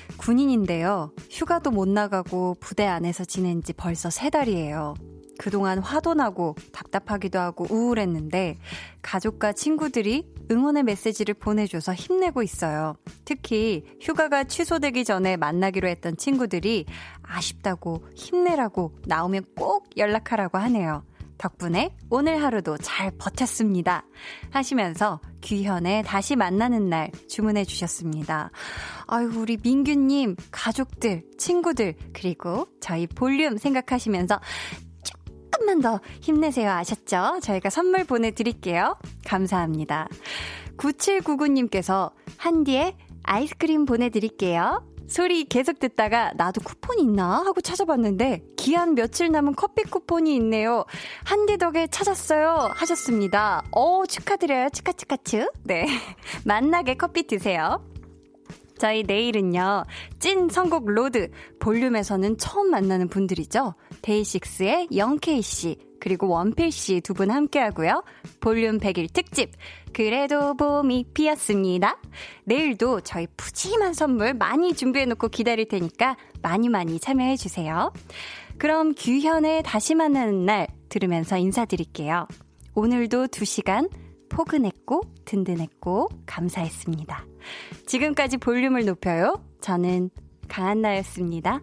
군인인데요. 휴가도 못 나가고 부대 안에서 지낸 지 벌써 세 달이에요. 그동안 화도 나고 답답하기도 하고 우울했는데 가족과 친구들이 응원의 메시지를 보내줘서 힘내고 있어요. 특히 휴가가 취소되기 전에 만나기로 했던 친구들이 아쉽다고 힘내라고 나오면 꼭 연락하라고 하네요. 덕분에 오늘 하루도 잘 버텼습니다. 하시면서 규현의 다시 만나는 날 주문해 주셨습니다. 아유, 우리 민규님, 가족들, 친구들, 그리고 저희 볼륨 생각하시면서 조금만 더 힘내세요. 아셨죠? 저희가 선물 보내드릴게요. 감사합니다. 9799님께서 한디에 아이스크림 보내드릴게요. 소리 계속 듣다가 나도 쿠폰이 있나 하고 찾아봤는데 기한 며칠 남은 커피 쿠폰이 있네요. 한디 덕에 찾았어요 하셨습니다. 어 축하드려요 치카치카츠. 네 *laughs* 맛나게 커피 드세요. 저희 내일은요, 찐 선곡 로드, 볼륨에서는 처음 만나는 분들이죠. 데이식스의 영케이씨, 그리고 원필씨 두 분 함께 하고요. 볼륨 100일 특집, 그래도 봄이 피었습니다. 내일도 저희 푸짐한 선물 많이 준비해놓고 기다릴 테니까 많이 많이 참여해주세요. 그럼 규현의 다시 만나는 날 들으면서 인사드릴게요. 오늘도 2시간 포근했고 든든했고 감사했습니다. 지금까지 볼륨을 높여요. 저는 강한나였습니다.